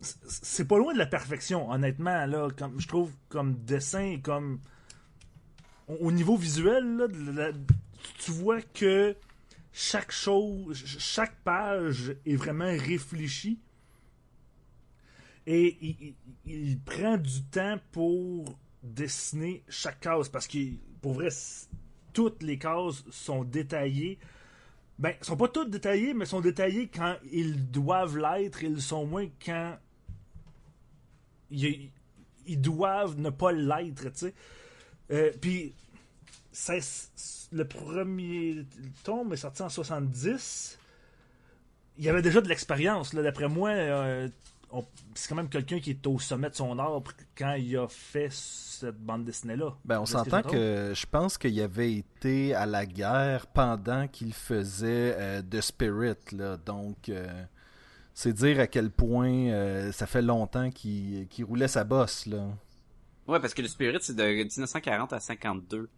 C'est- pas loin de la perfection, honnêtement. Là, comme, je trouve comme dessin, comme. Au, au niveau visuel, là, tu vois que chaque chose, chaque page est vraiment réfléchie. Et il, il- prend du temps pour dessiner chaque case parce que pour vrai toutes les cases sont détaillées ben sont pas toutes détaillées mais sont détaillées quand ils doivent l'être ils sont moins quand ils, ils doivent ne pas l'être tu sais. Euh, puis le premier tome est sorti en 70 il y avait déjà de l'expérience là. D'après moi euh, on- c'est quand même quelqu'un qui est au sommet de son art quand il a fait cette bande dessinée là Ben, on que s'entend que je pense qu'il avait été à la guerre pendant qu'il faisait euh, The Spirit, là. Donc, euh, c'est dire à quel point euh, ça fait longtemps qu'il qu'il roulait sa bosse, là. Ouais parce que le Spirit c'est de 1940 à 52.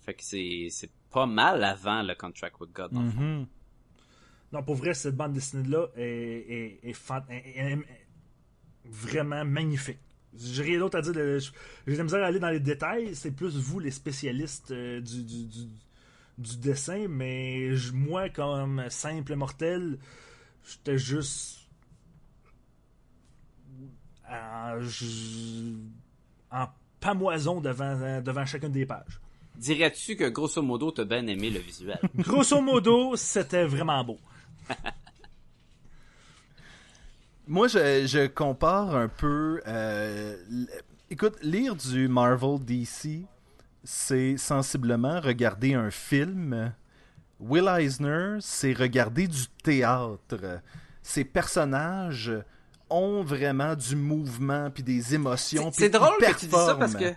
Fait que c'est c'est pas mal avant le Contract with God. dans. Mhm. Non, pour vrai, cette bande dessinée-là est, est- est fan- est- est- est vraiment magnifique. J'ai rien d'autre à dire. J'ai de misère à aller dans les détails. C'est plus vous, les spécialistes euh, du, du, du, du dessin. Mais moi, comme simple mortel, j'étais juste. En, pamoison devant, devant chacune des pages. Dirais-tu que grosso modo, t'as bien aimé le visuel? Grosso modo, c'était vraiment beau. Moi, je, je compare un peu. euh, écoute, lire du Marvel DC, c'est sensiblement regarder un film. Will Eisner, c'est regarder du théâtre. Ces personnages ont vraiment du mouvement puis des émotions. C'est drôle que tu dis ça parce que,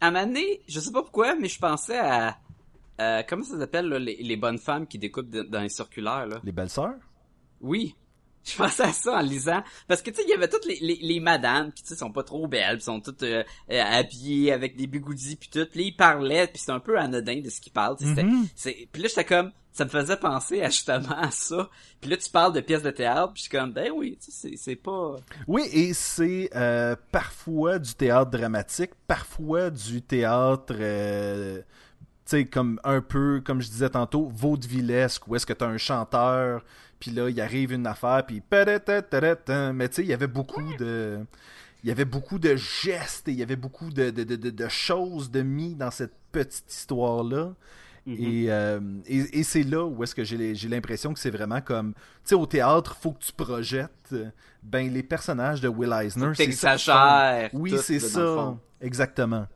à ma année, je sais pas pourquoi, mais je pensais à, euh, comment ça s'appelle, les, les bonnes femmes qui découpent dans les circulaires, là? Les belles sœurs? Oui. Je pensais à ça en lisant. Parce que, tu sais, il y avait toutes les, les, les madames qui, tu sais, sont pas trop belles, pis sont toutes euh, euh, habillées avec des bigoudis pis tout. Puis là, ils parlaient, puis c'était un peu anodin de ce qu'ils parlent. Mhm. c'est- Puis là, j'étais comme, ça me faisait penser à justement à ça. Puis là, tu parles de pièces de théâtre, puis je suis comme, ben oui, tu sais, c'est- c'est pas... Oui, et c'est euh, parfois du théâtre dramatique, parfois du théâtre, euh, tu sais, comme un peu, comme je disais tantôt, vaudevillesque, où est-ce que tu as un chanteur, puis là, il arrive une affaire, puis... Mais tu sais, il y avait beaucoup de... Il y avait beaucoup de gestes et il y avait beaucoup de, de, de, de- choses de mis dans cette petite histoire-là. Mhm. Et, euh, et, et c'est là où est-ce que j'ai l'impression que c'est vraiment comme... Tu sais, au théâtre, faut que tu projettes. euh, Ben, les personnages de Will Eisner, c'est ça. T'exagères. Oui, c'est ça. Exactement.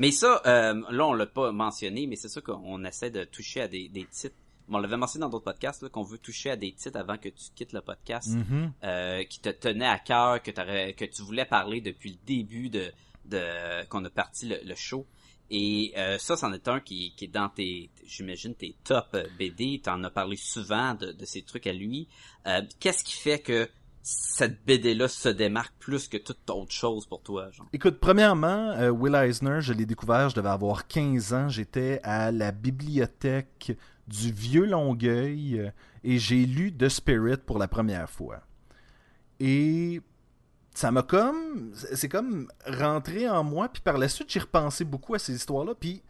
Mais ça, euh, là, on l'a pas mentionné, mais c'est ça qu'on essaie de toucher à des, des titres. On l'avait mentionné dans d'autres podcasts, qu'on veut toucher à des titres avant que tu quittes le podcast, Mhm. euh, qui te tenaient à cœur, que, tu voulais parler depuis le début de, de qu'on a parti le, le show. Et euh, ça, c'en est un qui, qui est dans tes, j'imagine, tes top euh, BD. T'en as parlé souvent de, de ces trucs à lui. Euh, Qu'est-ce qui fait que cette BD-là se démarque plus que toute autre chose pour toi? Écoute, premièrement, euh, Will Eisner, je l'ai découvert, je devais avoir 15 ans. J'étais à la bibliothèque du Vieux Longueuil euh, et j'ai lu The Spirit pour la première fois. Et ça m'a comme. C'est comme rentré en moi, puis par la suite, j'ai repensé beaucoup à ces histoires-là, puis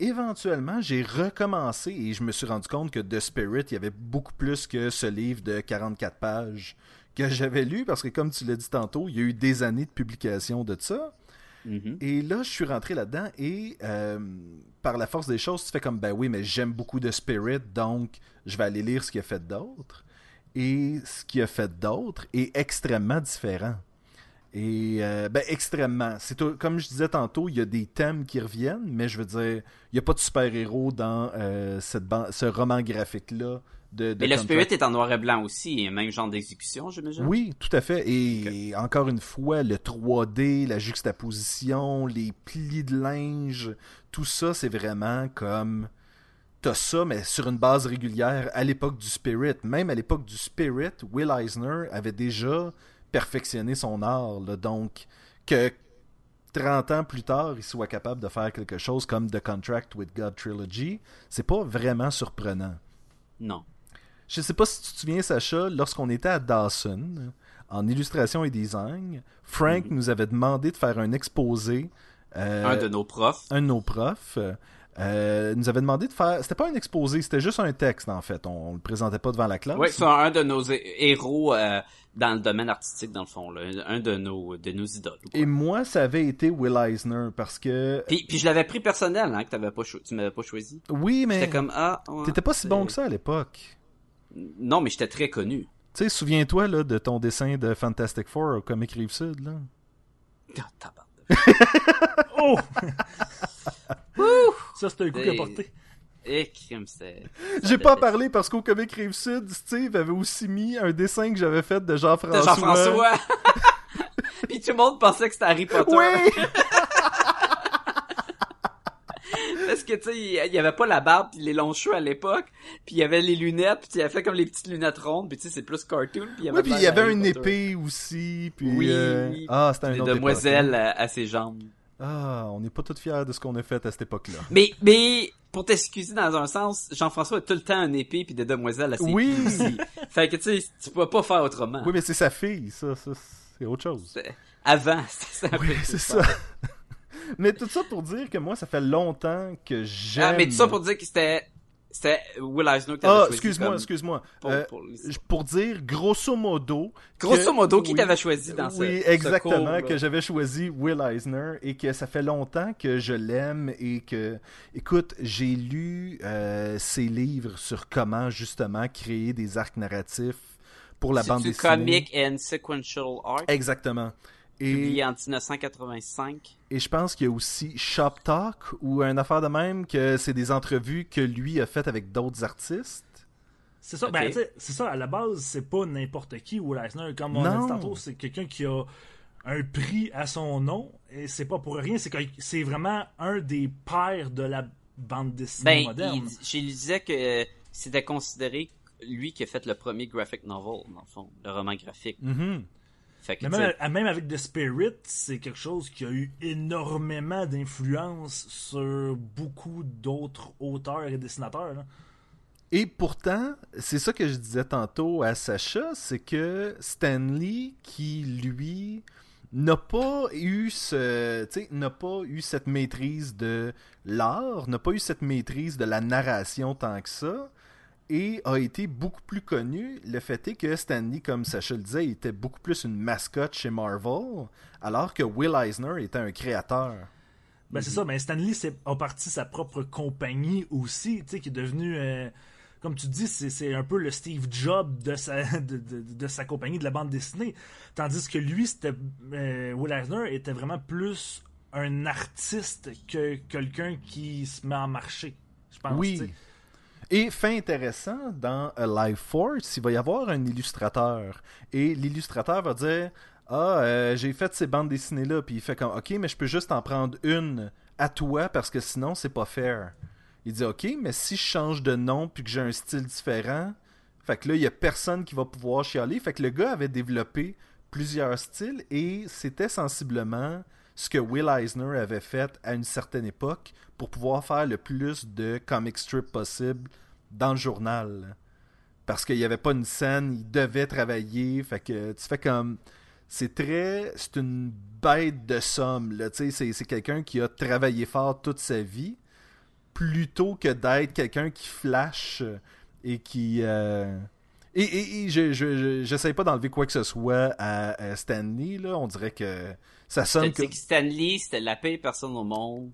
éventuellement, j'ai recommencé et je me suis rendu compte que The Spirit, il y avait beaucoup plus que ce livre de 44 pages que j'avais lu, parce que comme tu l'as dit tantôt, il y a eu des années de publication de ça. Mhm. Et là, je suis rentré là-dedans et euh, par la force des choses, tu fais comme ben oui, mais j'aime beaucoup de Spirit, donc je vais aller lire ce qu'il a fait d'autre. Et ce qu'il a fait d'autre est extrêmement différent. Et euh, ben extrêmement. C'est comme je disais tantôt, il y a des thèmes qui reviennent, mais je veux dire, il n'y a pas de super-héros dans euh, cette ce roman graphique-là. De, de Mais le. Spirit est en noir et blanc aussi, et même genre d'exécution, j'imagine. Oui, tout à fait. Et, et encore une fois, le 3D, la juxtaposition, les plis de linge, tout ça, c'est vraiment comme. T'as ça, mais sur une base régulière à l'époque du Spirit. Même à l'époque du Spirit, Will Eisner avait déjà perfectionné son art. là. donc, que 30 ans plus tard, il soit capable de faire quelque chose comme The Contract with God Trilogy, c'est pas vraiment surprenant. Non. Je sais pas si tu te souviens, Sacha, lorsqu'on était à Dawson, en illustration et design, Frank nous avait demandé de faire un exposé. euh, Un de nos profs. un de nos profs euh, nous avait demandé de faire. C'était pas un exposé, c'était juste un texte en fait. On, on le présentait pas devant la classe. Oui, c'est un de nos hé- héros euh, dans le domaine artistique, dans le fond. Là. Un de nos, de nos idoles. quoi. Et moi, ça avait été Will Eisner parce que. Puis, puis je l'avais pris personnel, hein, que t'avais pas tu m'avais pas choisi. Oui, mais. J'étais comme, ah... ouais, T'étais pas si bon que ça à l'époque. Non, mais j'étais très connu. Tu sais, souviens-toi là, de ton dessin de Fantastic Four au Comic Rive Sud. Là. Ah, tabarnak. Oh! Ça, c'était un coup qu'il a Des- porté. Eh, J'ai pas parlé parce qu'au Comic Rive Sud, Steve avait aussi mis un dessin que j'avais fait de De Jean-François. Jean-François. Puis tout le monde pensait que c'était Harry Potter. Oui! Parce que, tu sais, il y avait pas la barbe pis les longs cheveux à l'époque. Puis il y avait les lunettes, puis il avait fait comme les petites lunettes rondes. Puis tu sais, c'est plus cartoon. Puis il y avait, Oui, puis il y avait une Potter. épée aussi. Puis, Oui, euh, oui. Ah, c'était un époque, demoiselles hein. à, à ses jambes. Ah, on n'est pas tous fiers de ce qu'on a fait à cette époque-là. Mais, mais, pour t'excuser dans un sens, Jean-François a tout le temps une épée puis des demoiselles à ses Oui. aussi. Fait que, tu sais, tu peux pas faire autrement. Oui, mais c'est sa fille, ça. ça c'est autre chose. Avant. C'est un Oui, c'est ça. mais tout ça pour dire que moi, ça fait longtemps que j'aime... Ah, mais tout ça pour dire que c'était, c'était Will Eisner que t'avais Ah, excuse-moi, comme- excuse-moi. pour- Euh, pour dire, grosso modo... Grosso que- modo, qui oui, t'avait choisi dans ce Oui, ce exactement, que j'avais choisi Will Eisner et que ça fait longtemps que je l'aime et que, écoute, j'ai lu euh, ses livres sur comment justement créer des arcs narratifs pour la bande dessinée. Comic and Sequential Art, Exactement. Et, publié en 1985. et je pense qu'il y a aussi Shop Talk ou une affaire de même que c'est des entrevues que lui a faites avec d'autres artistes. C'est ça, ben, c'est ça, à la base, c'est pas n'importe qui, Will Eisner. Comme on a dit tantôt, c'est quelqu'un qui a un prix à son nom, et c'est pas pour rien, c'est que c'est vraiment un des pères de la bande dessinée Ben, moderne. il, je disais que euh, c'était considéré lui qui a fait le premier graphic novel, dans le fond, le roman graphique. Mhm. Fait que, Mais tu sais, même, même avec The Spirit, c'est quelque chose qui a eu énormément d'influence sur beaucoup d'autres auteurs et dessinateurs. là. Et pourtant, c'est ça que je disais tantôt à Sacha, c'est que Stanley, qui lui n'a pas eu ce, tu sais, n'a pas eu cette maîtrise de l'art, n'a pas eu cette maîtrise de la narration tant que ça, et a été beaucoup plus connu. Le fait est que Stanley, comme Sacha le disait, était beaucoup plus une mascotte chez Marvel, alors que Will Eisner était un créateur. Ben c'est ça, mais Stanley c'est- a parti sa propre compagnie aussi, tu sais, qui est devenu, euh, comme tu dis, c'est, un peu le Steve Jobs de sa, de, de- de sa compagnie de la bande dessinée. Tandis que lui, c'était, euh, Will Eisner était vraiment plus un artiste que quelqu'un qui se met en marché, je pense. Oui. Et fait intéressant, dans A Life Force, il va y avoir un illustrateur. Et l'illustrateur va dire Ah, euh, j'ai fait ces bandes dessinées-là. Puis il fait comme Ok, mais je peux juste en prendre une à toi parce que sinon, c'est pas fair. Il dit Ok, mais si je change de nom puis que j'ai un style différent, fait que là, il y a personne qui va pouvoir chialer. Fait que le gars avait développé plusieurs styles et c'était sensiblement ce que Will Eisner avait fait à une certaine époque pour pouvoir faire le plus de comic strip possible dans le journal. Parce qu'il n'y avait pas une scène, il devait travailler. Fait que tu fais comme. C'est très. C'est une bête de somme. C'est quelqu'un qui a travaillé fort toute sa vie plutôt que d'être quelqu'un qui flash et qui. euh, Et, je je- je- pas d'enlever quoi que ce soit à, à Stanley. Là. On dirait que ça t'as sonne dit que. que Stanley, c'était la pire personne au monde,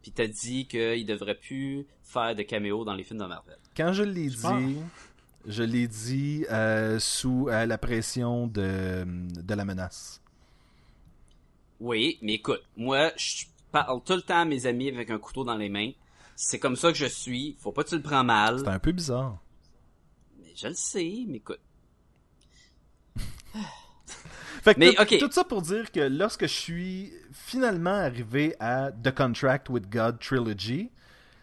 puis t'as dit qu'il devrait plus faire de caméo dans les films de Marvel. Quand je l'ai dit, je l'ai dit euh, sous euh, la pression de, de la menace. Oui, mais écoute, moi, je parle tout le temps à mes amis avec un couteau dans les mains. C'est comme ça que je suis. Faut pas que tu le prends mal. C'est un peu bizarre. Mais je le sais, mais écoute. Fait que Mais, tout, ça pour dire que lorsque je suis finalement arrivé à The Contract with God Trilogy,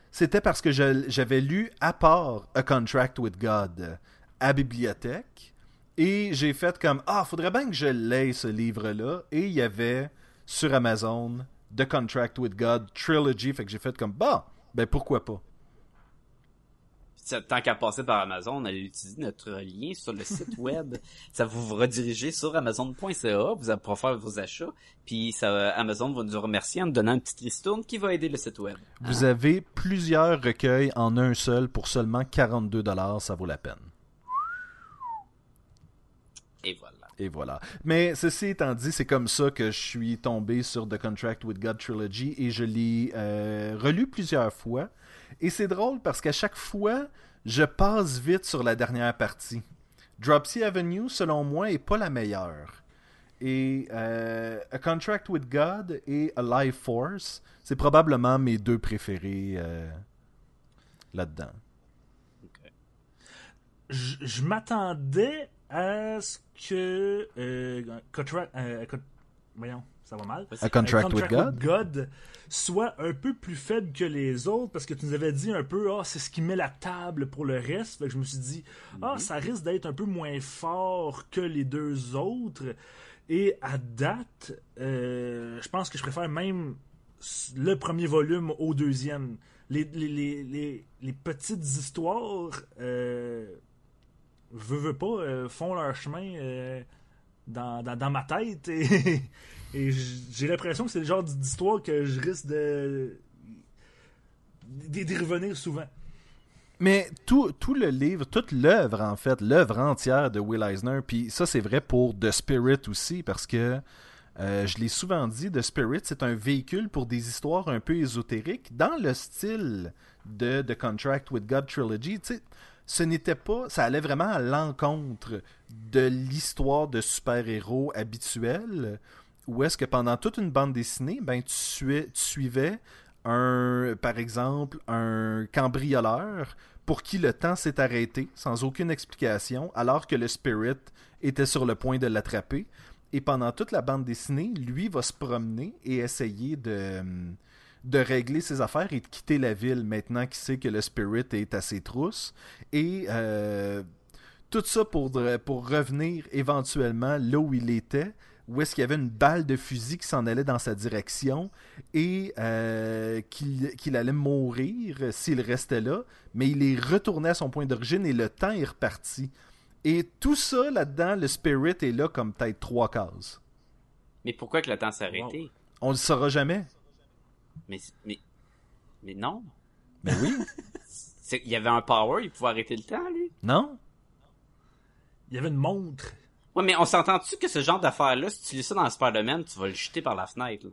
c'était parce que j'avais lu à part A Contract with God à bibliothèque et j'ai fait comme ah faudrait bien que je l'aie ce livre là et il y avait sur Amazon The Contract with God Trilogy. Fait que j'ai fait comme bah ben pourquoi pas? Tant qu'à passer par Amazon, on allait utiliser notre lien sur le site web. ça va vous rediriger sur amazon.ca, vous allez pouvoir faire vos achats, puis ça, Amazon va nous remercier en nous donnant une petite ristourne qui va aider le site web. Vous avez plusieurs recueils en un seul pour seulement 42 dollars, ça vaut la peine. Et voilà. Et voilà. Mais ceci étant dit, c'est comme ça que je suis tombé sur The Contract with God Trilogy et je l'ai euh, relu plusieurs fois. Et c'est drôle parce qu'à chaque fois, je passe vite sur la dernière partie. Dropsy Avenue, selon moi, est pas la meilleure. Et euh, A Contract with God et A Life Force, c'est probablement mes deux préférés euh, là-dedans. je, m'attendais à ce que euh, voyons, ça va mal. A Contract with God? God soit un peu plus faible que les autres parce que tu nous avais dit un peu ah c'est ce qui met la table pour le reste. Fait que je me suis dit ah ça risque d'être un peu moins fort que les deux autres. Et à date, euh, je pense que je préfère même le premier volume au deuxième. Les, les, les, les, les petites histoires, euh, veux, veux pas, euh, font leur chemin euh, dans, dans, dans ma tête et, Et j'ai l'impression que c'est le genre d'histoire que je risque de. d'y revenir souvent. Mais tout, tout le livre, toute l'œuvre, en fait, l'œuvre entière de Will Eisner, puis ça, c'est vrai pour The Spirit aussi, parce que euh, je l'ai souvent dit, The Spirit, c'est un véhicule pour des histoires un peu ésotériques, dans le style de The Contract with God Trilogy. Tu sais, ce n'était pas. Ça allait vraiment à l'encontre de l'histoire de super-héros habituelle, où est-ce que pendant toute une bande dessinée, ben, tu, suivais un, par exemple, un cambrioleur pour qui le temps s'est arrêté sans aucune explication, alors que le Spirit était sur le point de l'attraper. Et pendant toute la bande dessinée, lui va se promener et essayer de, de régler ses affaires et de quitter la ville maintenant qu'il sait que le Spirit est à ses trousses. Et euh, tout ça pour, pour revenir éventuellement là où il était, où est-ce qu'il y avait une balle de fusil qui s'en allait dans sa direction et euh, qu'il allait mourir s'il restait là, mais il est retourné à son point d'origine et le temps est reparti. Et tout ça là-dedans, le spirit est là comme peut-être trois cases. Mais pourquoi que le temps s'est arrêté? On le saura jamais. Mais, mais, mais non. Ben oui. C'est- Il y avait un power, il pouvait arrêter le temps, lui. non? Il y avait une montre. Ouais, mais on s'entend-tu que ce genre d'affaires-là, si tu lis ça dans Spider-Man, tu vas le jeter par la fenêtre, là?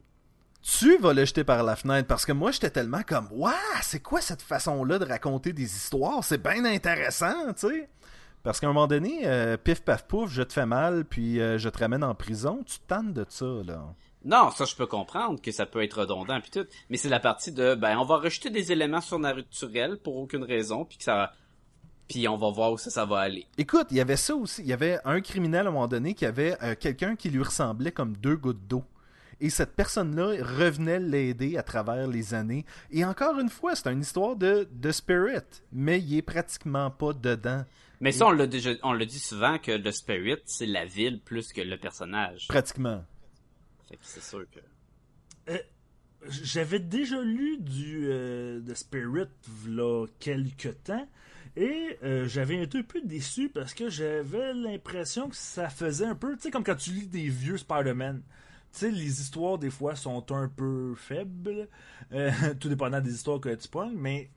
Tu vas le jeter par la fenêtre parce que moi j'étais tellement comme Waouh, c'est quoi cette façon-là de raconter des histoires? C'est bien intéressant, tu sais. Parce qu'à un moment donné, euh, pif paf pouf, je te fais mal, puis euh, je te ramène en prison, tu tannes de ça, là. Non, ça je peux comprendre que ça peut être redondant puis tout, mais c'est la partie de ben on va rejeter des éléments surnaturels pour aucune raison puis que ça puis on va voir où ça ça va aller. Écoute, il y avait ça aussi. Il y avait un criminel à un moment donné qui avait euh, quelqu'un qui lui ressemblait comme deux gouttes d'eau. Et cette personne-là revenait l'aider à travers les années. Et encore une fois, c'est une histoire de, de spirit, mais il est pratiquement pas dedans. Mais ça on l'a déjà on le dit souvent que le spirit c'est la ville plus que le personnage. Pratiquement. Fait que c'est sûr que J'avais déjà lu du euh, de Spirit là quelques temps et euh, j'avais été un peu déçu parce que j'avais l'impression que ça faisait un peu, tu sais, comme quand tu lis des vieux Spider-Man. Tu sais, les histoires des fois sont un peu faibles, euh, tout dépendant des histoires que tu pognes, mais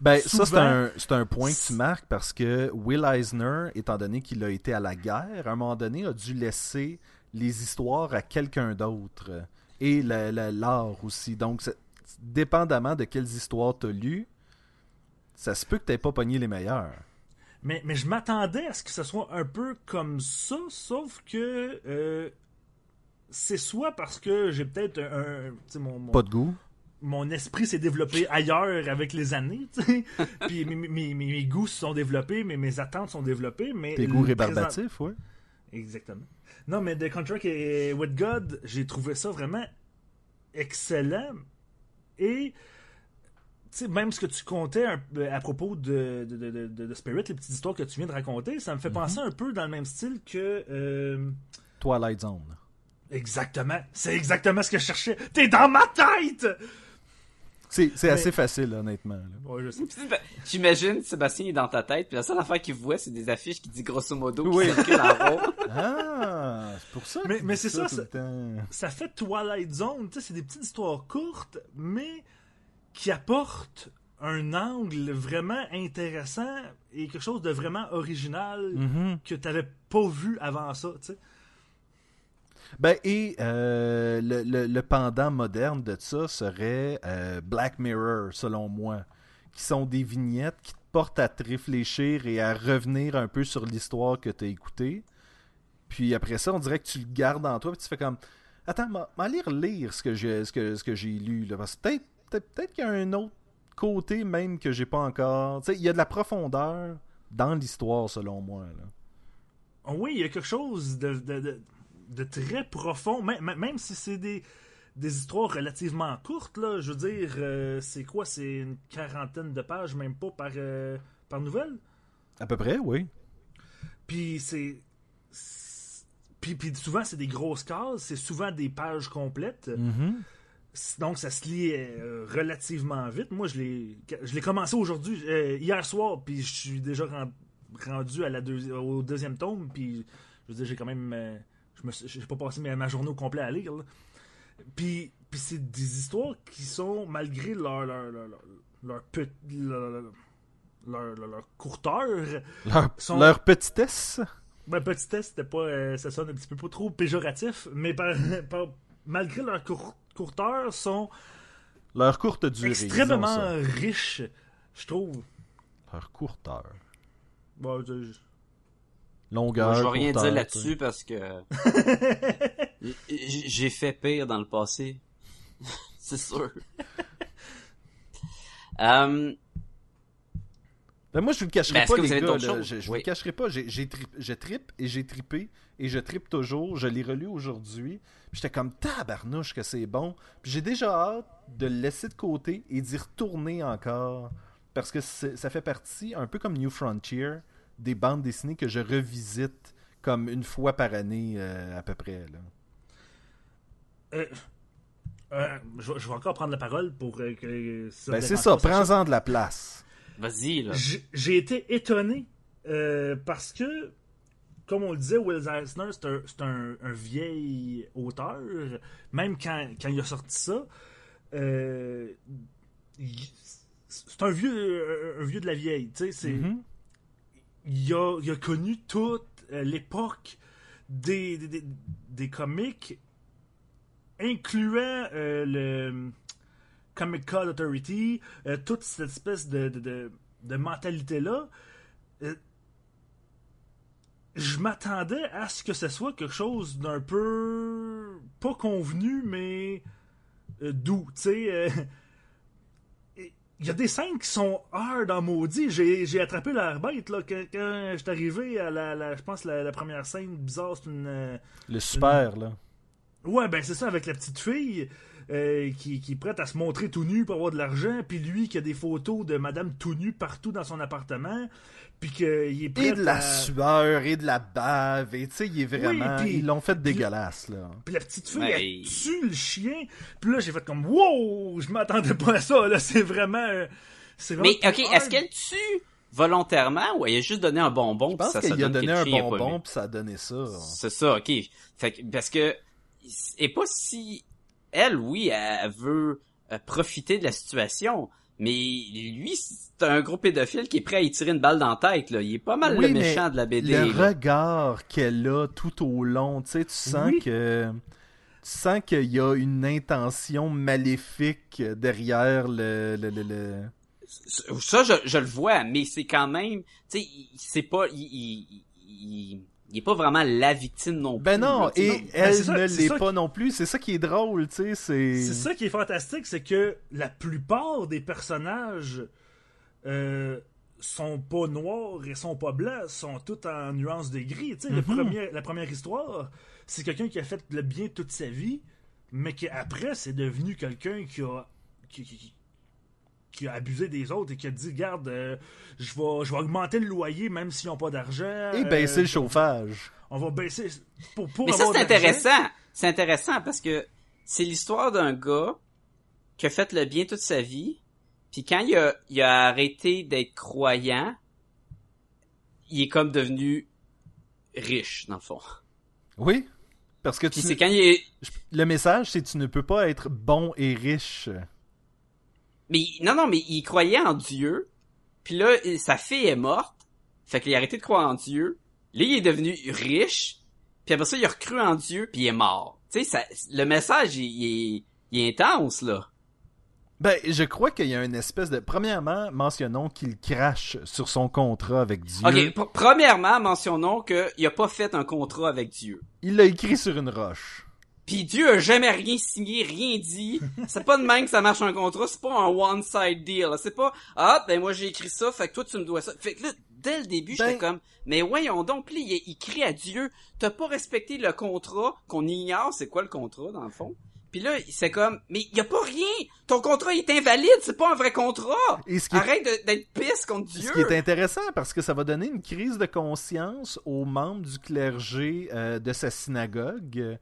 Ben, ça, c'est un, c'est un point que tu marques parce que Will Eisner, étant donné qu'il a été à la guerre, à un moment donné, a dû laisser les histoires à quelqu'un d'autre. Et l'art aussi. Donc, dépendamment de quelles histoires tu as lues, ça se peut que tu pas pogné les meilleures. Mais, mais je m'attendais à ce que ce soit un peu comme ça, sauf que euh, c'est soit parce que j'ai peut-être un, un- tu sais, mon, mon, Pas de goût. mon esprit s'est développé ailleurs avec les années, puis mes, mes, mes- mes goûts se sont développés, mais mes attentes sont développées, mais Tes goûts présent- rébarbatifs, oui. Exactement. Non, mais The Contract et With God, j'ai trouvé ça vraiment excellent. Et, sais, même ce que tu comptais à propos de, de, de, de- de Spirit, les petites histoires que tu viens de raconter, ça me fait penser un peu dans le même style que. euh, Twilight Zone. Exactement. C'est exactement ce que je cherchais. T'es dans ma tête! C'est c'est Mais- assez facile, honnêtement. là. Ouais, je sais. Puis, ben, J'imagine Sébastien est dans ta tête, puis la seule affaire qu'il voit, c'est des affiches qui disent grosso modo qui Oui. circulent en rond. Ah, c'est pour ça. Mais- mais c'est ça, ça- ça fait Twilight Zone. Tu sais, c'est des petites histoires courtes, mais qui apportent un angle vraiment intéressant et quelque chose de vraiment original Mhm. que t'avais pas vu avant ça. Tu sais. Ben, et euh, le, le- le pendant moderne de ça serait euh, Black Mirror, selon moi, qui sont des vignettes qui te portent à te réfléchir et à revenir un peu sur l'histoire que tu as écoutée. Puis après ça, on dirait que tu le gardes en toi, puis tu fais comme Attends, m'en m'en lire lire ce que j'ai ce que, ce que j'ai lu. Là, parce que peut-être peut-être qu'il y a un autre côté même que j'ai pas encore. Tu sais, il y a de la profondeur dans l'histoire, selon moi. Là. Oui, il y a quelque chose de, de, de, de très profond, même, même si c'est des, des histoires relativement courtes. Là, je veux dire, euh, c'est quoi? C'est une quarantaine de pages, même pas par, euh, par nouvelle? À peu près, oui. Puis c'est. Puis, puis souvent, c'est des grosses cases, c'est souvent des pages complètes. Mhm. Donc, ça se lit euh, relativement vite. Moi, je l'ai commencé aujourd'hui, euh, hier soir, puis je suis déjà ren- rendu à la deux- au deuxième tome, puis je veux dire, j'ai quand même. euh, je j'ai pas passé ma, journée au complet à lire. là. Puis, puis c'est des histoires qui sont, malgré leur, leur, leur, leur, leur, leur, courteur, Leur, leur petitesse? ben, petitesse, c'était pas, euh, ça sonne un petit peu pas trop péjoratif, mais par, par- malgré leur cour- courteur, sont Leur courte durée. extrêmement riches, je trouve. Leur courteur. Bon, je- Longueur. je vais rien dire là-dessus parce que j'ai fait pire dans le passé. C'est sûr. Euh, Ben moi, je vous le cacherai Ben, pas, les gars. là, je je vous le cacherai pas. J'ai, je tripe et j'ai trippé et je trippe toujours. Je l'ai relu aujourd'hui. J'étais comme tabarnouche que c'est bon. Puis j'ai déjà hâte de le laisser de côté et d'y retourner encore. Parce que ça fait partie, un peu comme New Frontier, des bandes dessinées que je revisite comme une fois par année euh, à peu près. Là. euh, euh, je, vais- je vais encore prendre la parole pour euh, que ça Ben c'est ça, prends-en de la place. Vas-y, là. J'ai j'ai été étonné euh, parce que, comme on le disait, Will Eisner, c'est un, c'est un- un vieil auteur. Même quand, quand il a sorti ça, euh, c'est un vieux, un vieux de la vieille. tu sais, c'est- Mhm. il, a, il a connu toute euh, l'époque des, des, des- des comics, incluant euh, le Comic Code Authority, euh, toute cette espèce de, de, de, de mentalité-là. Je m'attendais à ce que ce soit quelque chose d'un peu pas convenu, mais euh, doux. Tu sais, euh, il y a des scènes qui sont hard en maudit. J'ai, attrapé bête là, quand, quand je arrivé à la, la- je pense la, la première scène bizarre, c'est une. euh, Le super, là. Ouais, ben c'est ça, avec la petite fille euh, qui, qui est prête à se montrer tout nu pour avoir de l'argent, puis lui qui a des photos de madame tout nue partout dans son appartement, puis qu'il est prêt Et de la à... sueur, et de la bave, et tu sais, il est vraiment... puis- Ils l'ont fait dégueulasse, là. Puis la petite fille, Ouais. elle tue le chien. Puis là, j'ai fait comme, wow, je m'attendais pas à ça, là, c'est vraiment... C'est vraiment Mais, ok, est-ce qu'elle tue volontairement ou elle a juste donné un bonbon Je pense ça, ça qu'il a donné un bonbon, puis ça a donné ça. C'est ça, ok. Fait que, parce que, et pas si, elle, oui, elle, elle veut euh, profiter de la situation, mais lui, c'est un gros pédophile qui est prêt à y tirer une balle dans la tête, là. Il est pas mal Oui, le méchant de la BD. Le là. regard qu'elle a tout au long, tu sais, tu sens Oui. que... Tu sens qu'il y a une intention maléfique derrière le... le, le, le- Ça, je, je le vois, mais c'est quand même, tu sais, c'est pas, il, il, il, il est pas vraiment la victime non plus. Ben non, là, et non. Ben, elle ça- ne l'est pas non plus. C'est ça qui est drôle, tu sais, c'est... C'est ça qui est fantastique, c'est que la plupart des personnages euh, sont pas noirs et sont pas blancs, sont tous en nuances de gris. Tu sais, le Mhm. premier- la première histoire, c'est quelqu'un qui a fait le bien toute sa vie, mais qui après c'est devenu quelqu'un qui a qui, qui- qui a abusé des autres et qui a dit garde, euh, je vais je vais augmenter le loyer même s'ils n'ont pas d'argent. Et baisser euh, le chauffage. On va baisser pour pour Mais ça, c'est intéressant. C'est intéressant parce que c'est l'histoire d'un gars qui a fait le bien toute sa vie, puis quand il a, il a arrêté d'être croyant, il est comme devenu riche, dans le fond. Oui, parce que Puis tu... c'est quand il est... le message, c'est que tu ne peux pas être bon et riche. Mais, non, non, mais il croyait en Dieu, puis là, sa fille est morte, fait qu'il a arrêté de croire en Dieu, là, il est devenu riche, puis après ça, il a recru en Dieu, puis il est mort. Tu sais, ça- le message, il, il est, il est intense, là. Ben, je crois qu'il y a une espèce de... Premièrement, mentionnons qu'il crache sur son contrat avec Dieu. Ok, pr- premièrement, mentionnons qu'il a pas fait un contrat avec Dieu. Il l'a écrit sur une roche. Puis Dieu a jamais rien signé, rien dit. C'est pas de même que ça marche un contrat, c'est pas un one side deal. C'est pas ah ben moi j'ai écrit ça, fait que toi tu me dois ça. Fait que là dès le début Ben- j'étais comme mais voyons donc, puis là, il, il crie à Dieu, t'as pas respecté le contrat qu'on ignore, c'est quoi le contrat dans le fond? Puis là c'est comme mais y a pas rien, ton contrat est invalide, c'est pas un vrai contrat. Et ce qui est- Arrête d'être pisse contre Dieu. Ce qui est intéressant parce que ça va donner une crise de conscience aux membres du clergé euh, de sa synagogue.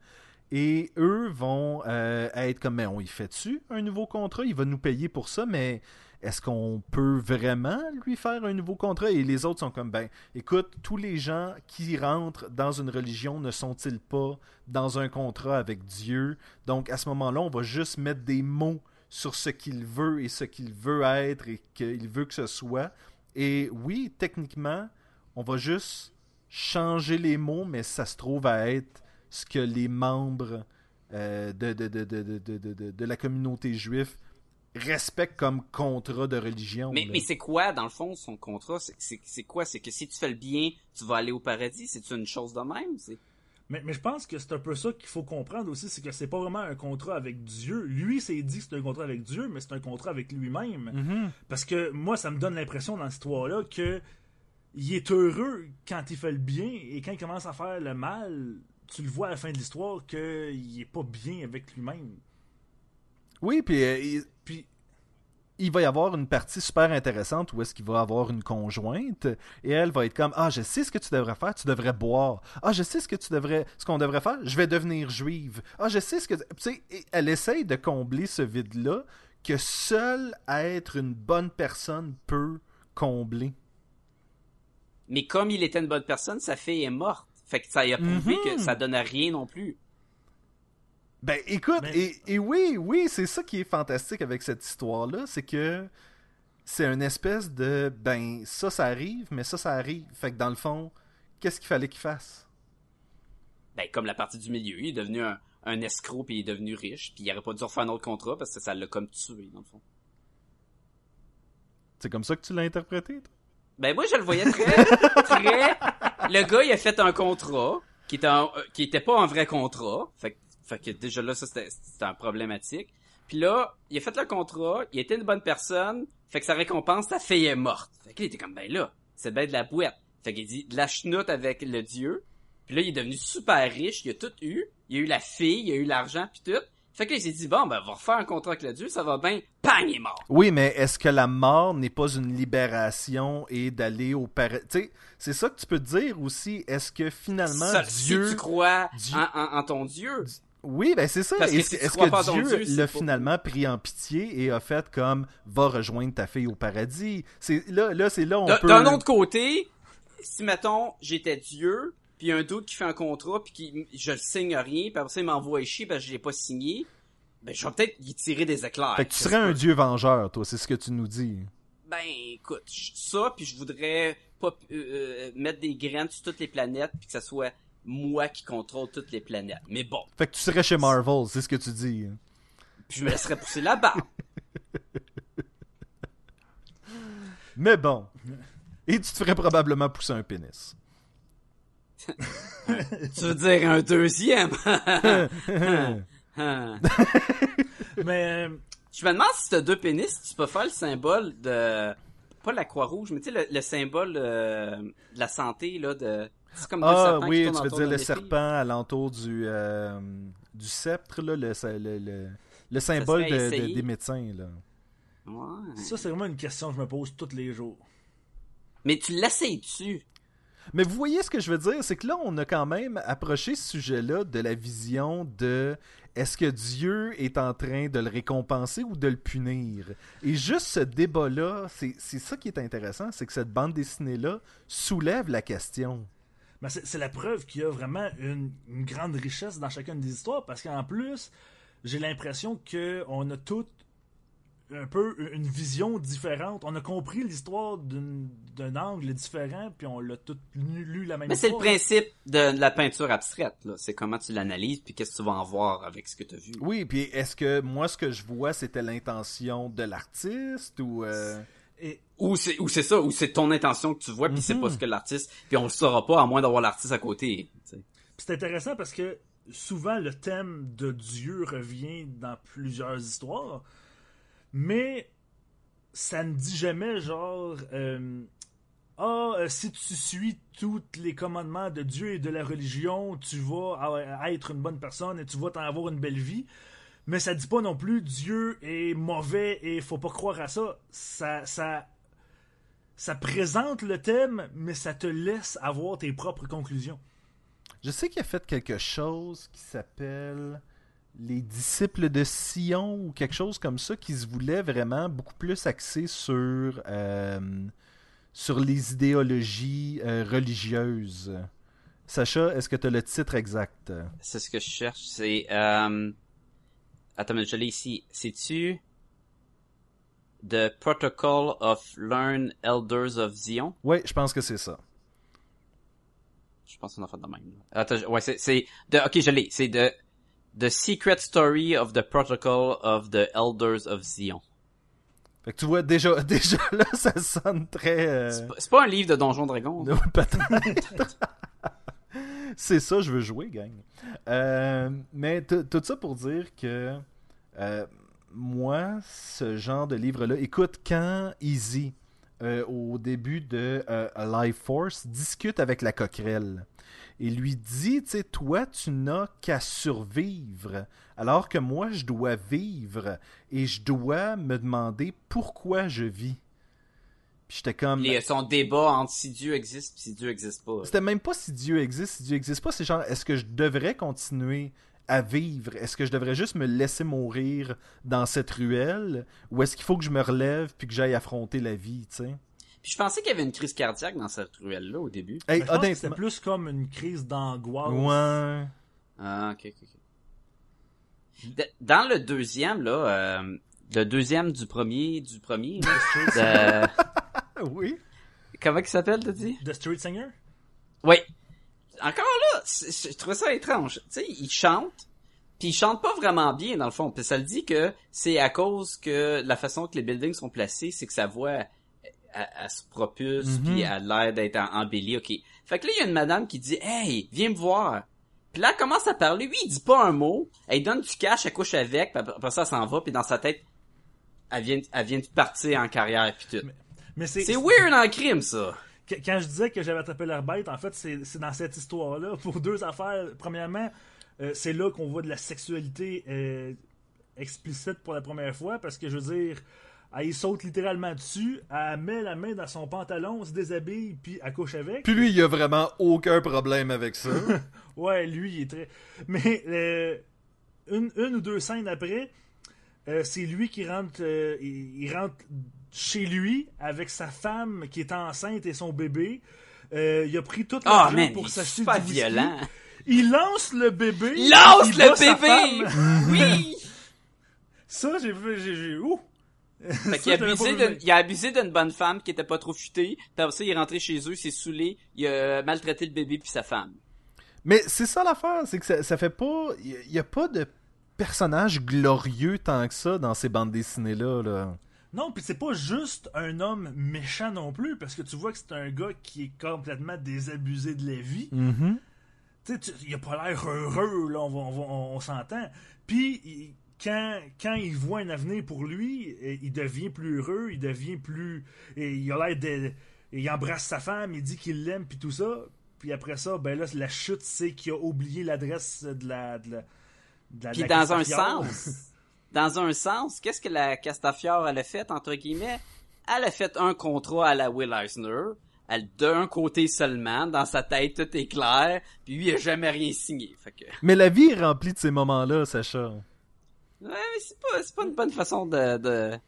Et eux vont euh, être comme, mais on y fait-tu un nouveau contrat? Il va nous payer pour ça, mais est-ce qu'on peut vraiment lui faire un nouveau contrat? Et les autres sont comme, ben, écoute, tous les gens qui rentrent dans une religion ne sont-ils pas dans un contrat avec Dieu? Donc, à ce moment-là, on va juste mettre des mots sur ce qu'il veut et ce qu'il veut être et qu'il veut que ce soit. Et oui, techniquement, on va juste changer les mots, mais ça se trouve à être ce que les membres euh, de, de, de, de, de, de, de- de la communauté juive respectent comme contrat de religion. Mais, là. mais c'est quoi, dans le fond, son contrat? C'est- quoi? C'est que si tu fais le bien, tu vas aller au paradis? C'est une chose de même? Mais, mais je pense que c'est un peu ça qu'il faut comprendre aussi, c'est que c'est pas vraiment un contrat avec Dieu. Lui, c'est dit que c'est un contrat avec Dieu, mais c'est un contrat avec lui-même. Mhm. Parce que moi, ça me donne l'impression dans cette histoire-là que il est heureux quand il fait le bien et quand il commence à faire le mal, tu le vois à la fin de l'histoire qu'il est pas bien avec lui-même. Oui, puis euh, il, Puis il va y avoir une partie super intéressante où est-ce qu'il va avoir une conjointe et elle va être comme ah je sais ce que tu devrais faire tu devrais boire ah je sais ce que tu devrais ce qu'on devrait faire je vais devenir juive ah je sais ce que tu sais elle essaye de combler ce vide là que seul être une bonne personne peut combler Mais comme il était une bonne personne, sa fille est morte. Fait que ça y a prouvé que ça donne rien non plus. Ben écoute, Mais- et, et oui, oui, c'est ça qui est fantastique avec cette histoire-là, c'est que c'est une espèce de ben ça ça arrive, mais ça ça arrive. Fait que dans le fond, qu'est-ce qu'il fallait qu'il fasse? Ben, comme la partie du milieu, il est devenu un, un escroc puis il est devenu riche, puis il aurait pas dû refaire un autre contrat parce que ça l'a comme tué, dans le fond. C'est comme ça que tu l'as interprété, toi? Ben, moi, je le voyais très, très... Le gars, il a fait un contrat qui était, euh, qui était pas un vrai contrat. Fait, fait que déjà là, ça, c'était un problématique. Puis là, il a fait le contrat, il était une bonne personne, fait que sa récompense, sa fille est morte. Fait qu'il était comme, ben là, c'est ben de la boîte. Fait qu'il dit, de la chenoute avec le dieu. Puis là, il est devenu super riche, il a tout eu. Il a eu la fille, il a eu l'argent, puis tout. Fait que là, il s'est dit, bon, ben, on va refaire un contrat avec le dieu, ça va bien. Bang, il est mort. Oui, mais est-ce que la mort n'est pas une libération et d'aller au paradis? Tu sais, c'est ça que tu peux te dire aussi. Est-ce que finalement Ça, Dieu... Si tu crois Dieu- en, en- en ton dieu, Oui, ben c'est ça. Parce que Est-ce si que pas Dieu Dieu, l'a pas- finalement pris en pitié et a fait comme va rejoindre ta fille au paradis? C'est là, là c'est là on peut. d'un autre côté, si mettons j'étais Dieu, puis y a un doute qui fait un contrat, puis qui je le signe rien, puis après ça il m'envoie chier parce que je l'ai pas signé, ben je vais peut-être y tirer des éclairs. Fait que tu serais un dieu vengeur, toi, c'est ce que tu nous dis. Ben écoute, je- ça, puis je voudrais pas euh, euh, mettre des graines sur toutes les planètes, puis que ça soit moi qui contrôle toutes les planètes. Mais bon, Fait que tu serais chez Marvel, c'est ce que tu dis. puis je me laisserais pousser la barbe. Mais bon. Et tu te ferais probablement pousser un pénis. tu veux dire un deuxième? Mais euh, Je me demande si t'as deux pénis, tu peux faire le symbole de pas la croix rouge, mais tu sais le, le symbole euh, de la santé là de c'est comme Ah oui, tu veux dire le serpent alentour du, euh, du sceptre, là, le, le, le, le symbole de- de- des médecins. Là. Ouais. ça, c'est vraiment une question que je me pose tous les jours. Mais tu l'essayes-tu? Mais vous voyez ce que je veux dire, c'est que là, on a quand même approché ce sujet-là de la vision de est-ce que Dieu est en train de le récompenser ou de le punir? Et juste ce débat-là, c'est ça qui est intéressant, c'est que cette bande dessinée-là soulève la question. Mais c'est c'est la preuve qu'il y a vraiment une, une grande richesse dans chacune des histoires parce qu'en plus, j'ai l'impression qu'on a toutes un peu une vision différente. On a compris l'histoire d'un angle différent, puis on l'a tout lu, lu la même Mais c'est le principe de, de la peinture abstraite là, c'est comment tu l'analyses puis qu'est-ce que tu vas en voir avec ce que tu as vu. Oui, puis est-ce que moi, ce que je vois, c'était l'intention de l'artiste ou... euh, Et Ou c'est ou c'est ça, ou c'est ton intention que tu vois puis c'est Mhm. pas ce que l'artiste puis on le saura pas à moins d'avoir l'artiste à côté. c'est intéressant parce que souvent le thème de Dieu revient dans plusieurs histoires, mais ça ne dit jamais genre euh, ah euh, si tu suis tous les commandements de Dieu et de la religion, tu vas être une bonne personne et tu vas t'en avoir une belle vie. Mais ça dit pas non plus Dieu est mauvais et faut pas croire à ça. Ça ça ça présente le thème, mais ça te laisse avoir tes propres conclusions. Je sais qu'il a fait quelque chose qui s'appelle Les disciples de Sion ou quelque chose comme ça qui se voulait vraiment beaucoup plus axé sur, euh, sur les idéologies euh, religieuses. Sacha, est-ce que tu as le titre exact? C'est ce que je cherche. C'est. Euh... Attends, mais je l'ai ici. C'est-tu. The Protocol of Learn Elders of Zion? Oui, je pense que c'est ça. Je pense qu'on a fait de même. Attends, ouais, c'est, ok, je l'ai. C'est de, The Secret Story of the Protocol of the Elders of Zion. Fait que tu vois, déjà, déjà là, ça sonne très... euh, C'est pas- C'est pas un livre de Donjon Dragon. Ouais, Peut-être. C'est ça, je veux jouer, gang. Euh, mais t- tout ça pour dire que euh, moi, ce genre de livre-là, écoute, quand Easy, au début de A Life Force, discute avec la coquerelle et lui dit, tu sais, toi, tu n'as qu'à survivre, alors que moi, je dois vivre et je dois me demander pourquoi je vis. Puis j'étais comme... Les, son débat entre si Dieu existe et si Dieu existe pas. C'était même pas si Dieu existe, si Dieu existe pas, c'est genre est-ce que je devrais continuer à vivre? Est-ce que je devrais juste me laisser mourir dans cette ruelle? Ou est-ce qu'il faut que je me relève puis que j'aille affronter la vie, tu sais? Puis je pensais qu'il y avait une crise cardiaque dans cette ruelle-là au début. Hey, Mais je pense que c'était plus comme une crise d'angoisse. Ouais. Ah, ok, ok, ok. Dans le deuxième, là, euh, le deuxième du premier, du premier, là, de- Oui. comment il s'appelle, t'as dit? The Street Singer? Oui. Encore là, je trouvais ça étrange. Tu sais, il chante, puis il chante pas vraiment bien dans le fond. Puis ça le dit que c'est à cause que la façon que les buildings sont placés, c'est que sa voix elle, elle se propulse, Mhm. puis elle a l'air d'être embellie. Ok. Fait que là, il y a une madame qui dit, hey, viens me voir. Puis là, elle commence à parler. Lui, il dit pas un mot. Elle donne du cash, elle couche avec, puis après ça, elle s'en va, puis dans sa tête, elle vient, elle vient de partir en carrière, puis tout. Mais c'est C'est weird en crime, ça. Qu- Quand je disais que j'avais attrapé l'air bête, en fait, c'est c'est dans cette histoire-là. Pour deux affaires. Premièrement, euh, c'est là qu'on voit de la sexualité euh, explicite pour la première fois, parce que je veux dire, elle y saute littéralement dessus, elle met la main dans son pantalon, se déshabille, puis elle couche avec. Puis lui, il a vraiment aucun problème avec ça. Ouais, lui, il est très. Mais euh, une, une ou deux scènes après, euh, c'est lui qui rentre, euh, il, il rentre chez lui avec sa femme qui est enceinte et son bébé. Euh, il a pris toute Ah, man, il pour s'acheter du whisky. violent. Il lance le bébé. Lance il le sa bébé! femme. Oui! Ça, j'ai vu, j'ai, j'ai, ouh! Fait qu'il a abusé d'une, il a abusé d'une bonne femme qui était pas trop futée. Puis après ça, il est rentré chez eux, il s'est saoulé, il a maltraité le bébé puis sa femme. Mais c'est ça l'affaire, c'est que ça, ça fait pas. Il y, a pas de personnage glorieux tant que ça dans ces bandes dessinées-là. Là. Non, puis c'est pas juste un homme méchant non plus, parce que tu vois que c'est un gars qui est complètement désabusé de la vie. Mhm. Tu sais, tu- il a pas l'air heureux, là, on, va- on, va- on- on s'entend. Puis, quand, quand il voit un avenir pour lui, il devient plus heureux, il devient plus... et il a l'air de... Il embrasse sa femme, il dit qu'il l'aime, puis tout ça. Puis après ça, ben là, la chute, c'est qu'il a oublié l'adresse de la... De la, de la- Puis de la dans un sens, dans un sens, qu'est-ce que la Castafiore elle a fait entre guillemets? Elle a fait un contrat à la Will Eisner, elle d'un côté seulement, dans sa tête tout est clair, puis lui il a jamais rien signé. Fait que Mais la vie est remplie de ces moments-là, Sacha. Ouais, mais c'est pas c'est pas une bonne façon de, de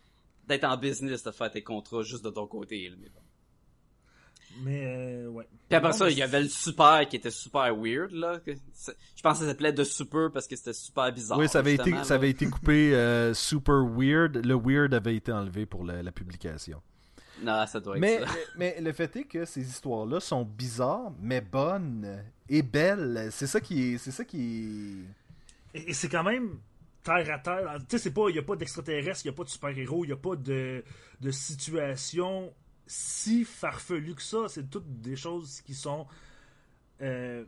d'être en business de faire tes contrats juste de ton côté. là, mais bon. Mais, euh, ouais. Puis après Non, ça, il y avait le super qui était super weird, là. Je pense que ça s'appelait The Super parce que c'était super bizarre. oui, ça avait, été, ça avait été coupé euh, super weird. Le weird avait été enlevé pour la, la publication. Non, ça doit être Mais, ça. mais, mais le fait est que ces histoires-là sont bizarres, mais bonnes et belles. C'est ça qui est. C'est ça qui est. Et, et c'est quand même terre à terre. Tu sais, c'est pas, il y a pas d'extraterrestres, il y a pas de super-héros, il y a pas de, de situation si farfelue que ça. C'est toutes des choses qui sont euh,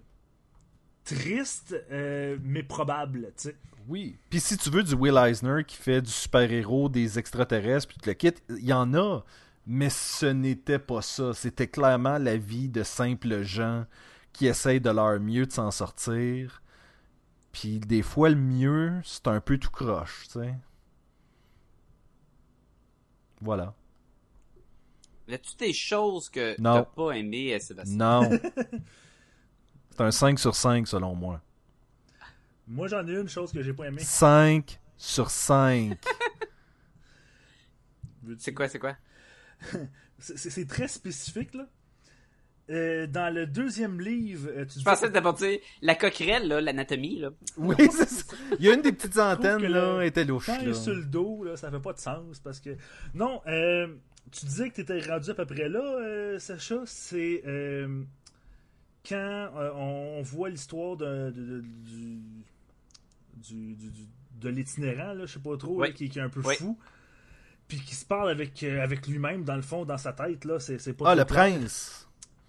tristes, euh, mais probables, tu sais. Oui. Puis si tu veux du Will Eisner qui fait du super-héros, des extraterrestres, puis tout le kit, il y en a. Mais ce n'était pas ça. C'était clairement la vie de simples gens qui essayent de leur mieux de s'en sortir. Puis des fois, le mieux, c'est un peu tout croche, tu sais. Voilà. Y a-tu des choses que t'as pas aimé, euh, Sébastien? Non. C'est un 5 sur 5 selon moi. Moi, j'en ai une chose que j'ai pas aimé. 5 sur 5. C'est quoi, c'est quoi? C'est c'est très spécifique, là. Euh, dans le deuxième livre, euh, tu Je pensais d'abord dire la coquerelle, là, l'anatomie, là. oui, c'est ça. Il y a une des petites antennes, que là, le- était louche. Quand il là. est sur le dos, là, ça fait pas de sens parce que. Non, euh, tu disais que tu étais rendu à peu près là, euh, Sacha. C'est euh, quand euh, on voit l'histoire de, de- de- du, du- du- de l'itinérant, là, je sais pas trop, Oui. là, qui, qui est un peu Oui. fou. Puis qui se parle avec, euh, avec lui-même, dans le fond, dans sa tête, là, c'est c'est pas Ah, le clair. prince.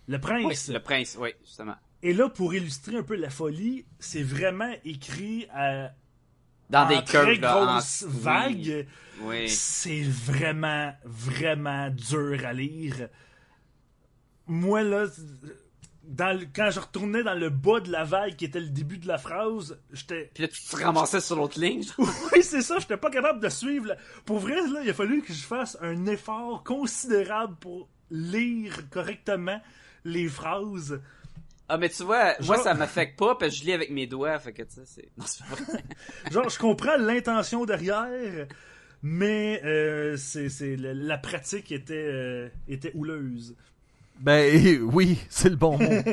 Le Oui, prince. le prince, oui, justement. Et là, pour illustrer un peu la folie, c'est vraiment écrit à, Dans en des très curves, en- grosses oui, vagues. Oui. C'est vraiment, vraiment dur à lire. Moi, là, dans le- quand je retournais dans le bas de la vague qui était le début de la phrase, j'étais. Puis là, tu te ramassais sur l'autre ligne. Oui, c'est ça, j'étais pas capable de suivre. là. Pour vrai, là, il a fallu que je fasse un effort considérable pour lire correctement les phrases. Ah, mais tu vois, moi, ça m'affecte pas, parce que je lis avec mes doigts, fait que, tu sais, c'est... Non, c'est pas vrai. Genre, je comprends l'intention derrière, mais euh, c'est, c'est- la, la pratique était, euh, était houleuse. Ben oui, c'est le bon mot.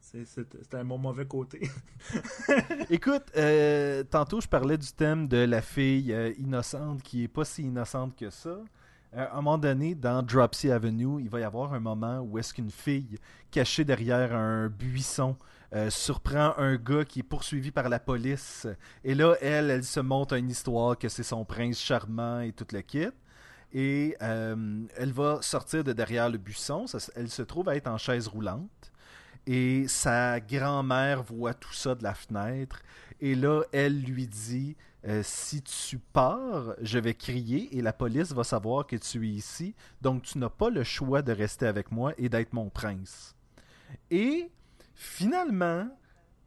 C'est, c'est- c'était mon mauvais côté. Écoute, euh, tantôt je parlais du thème de la fille euh, innocente qui est pas si innocente que ça. Euh, à un moment donné, dans Dropsy Avenue, il va y avoir un moment où est-ce qu'une fille cachée derrière un buisson euh, surprend un gars qui est poursuivi par la police. Et là, elle, elle se monte une histoire que c'est son prince charmant et tout le kit. Et euh, elle va sortir de derrière le buisson. Elle se trouve à être en chaise roulante. Et sa grand-mère voit tout ça de la fenêtre. Et là, elle lui dit euh, Si tu pars, je vais crier et la police va savoir que tu es ici. Donc, tu n'as pas le choix de rester avec moi et d'être mon prince. Et finalement,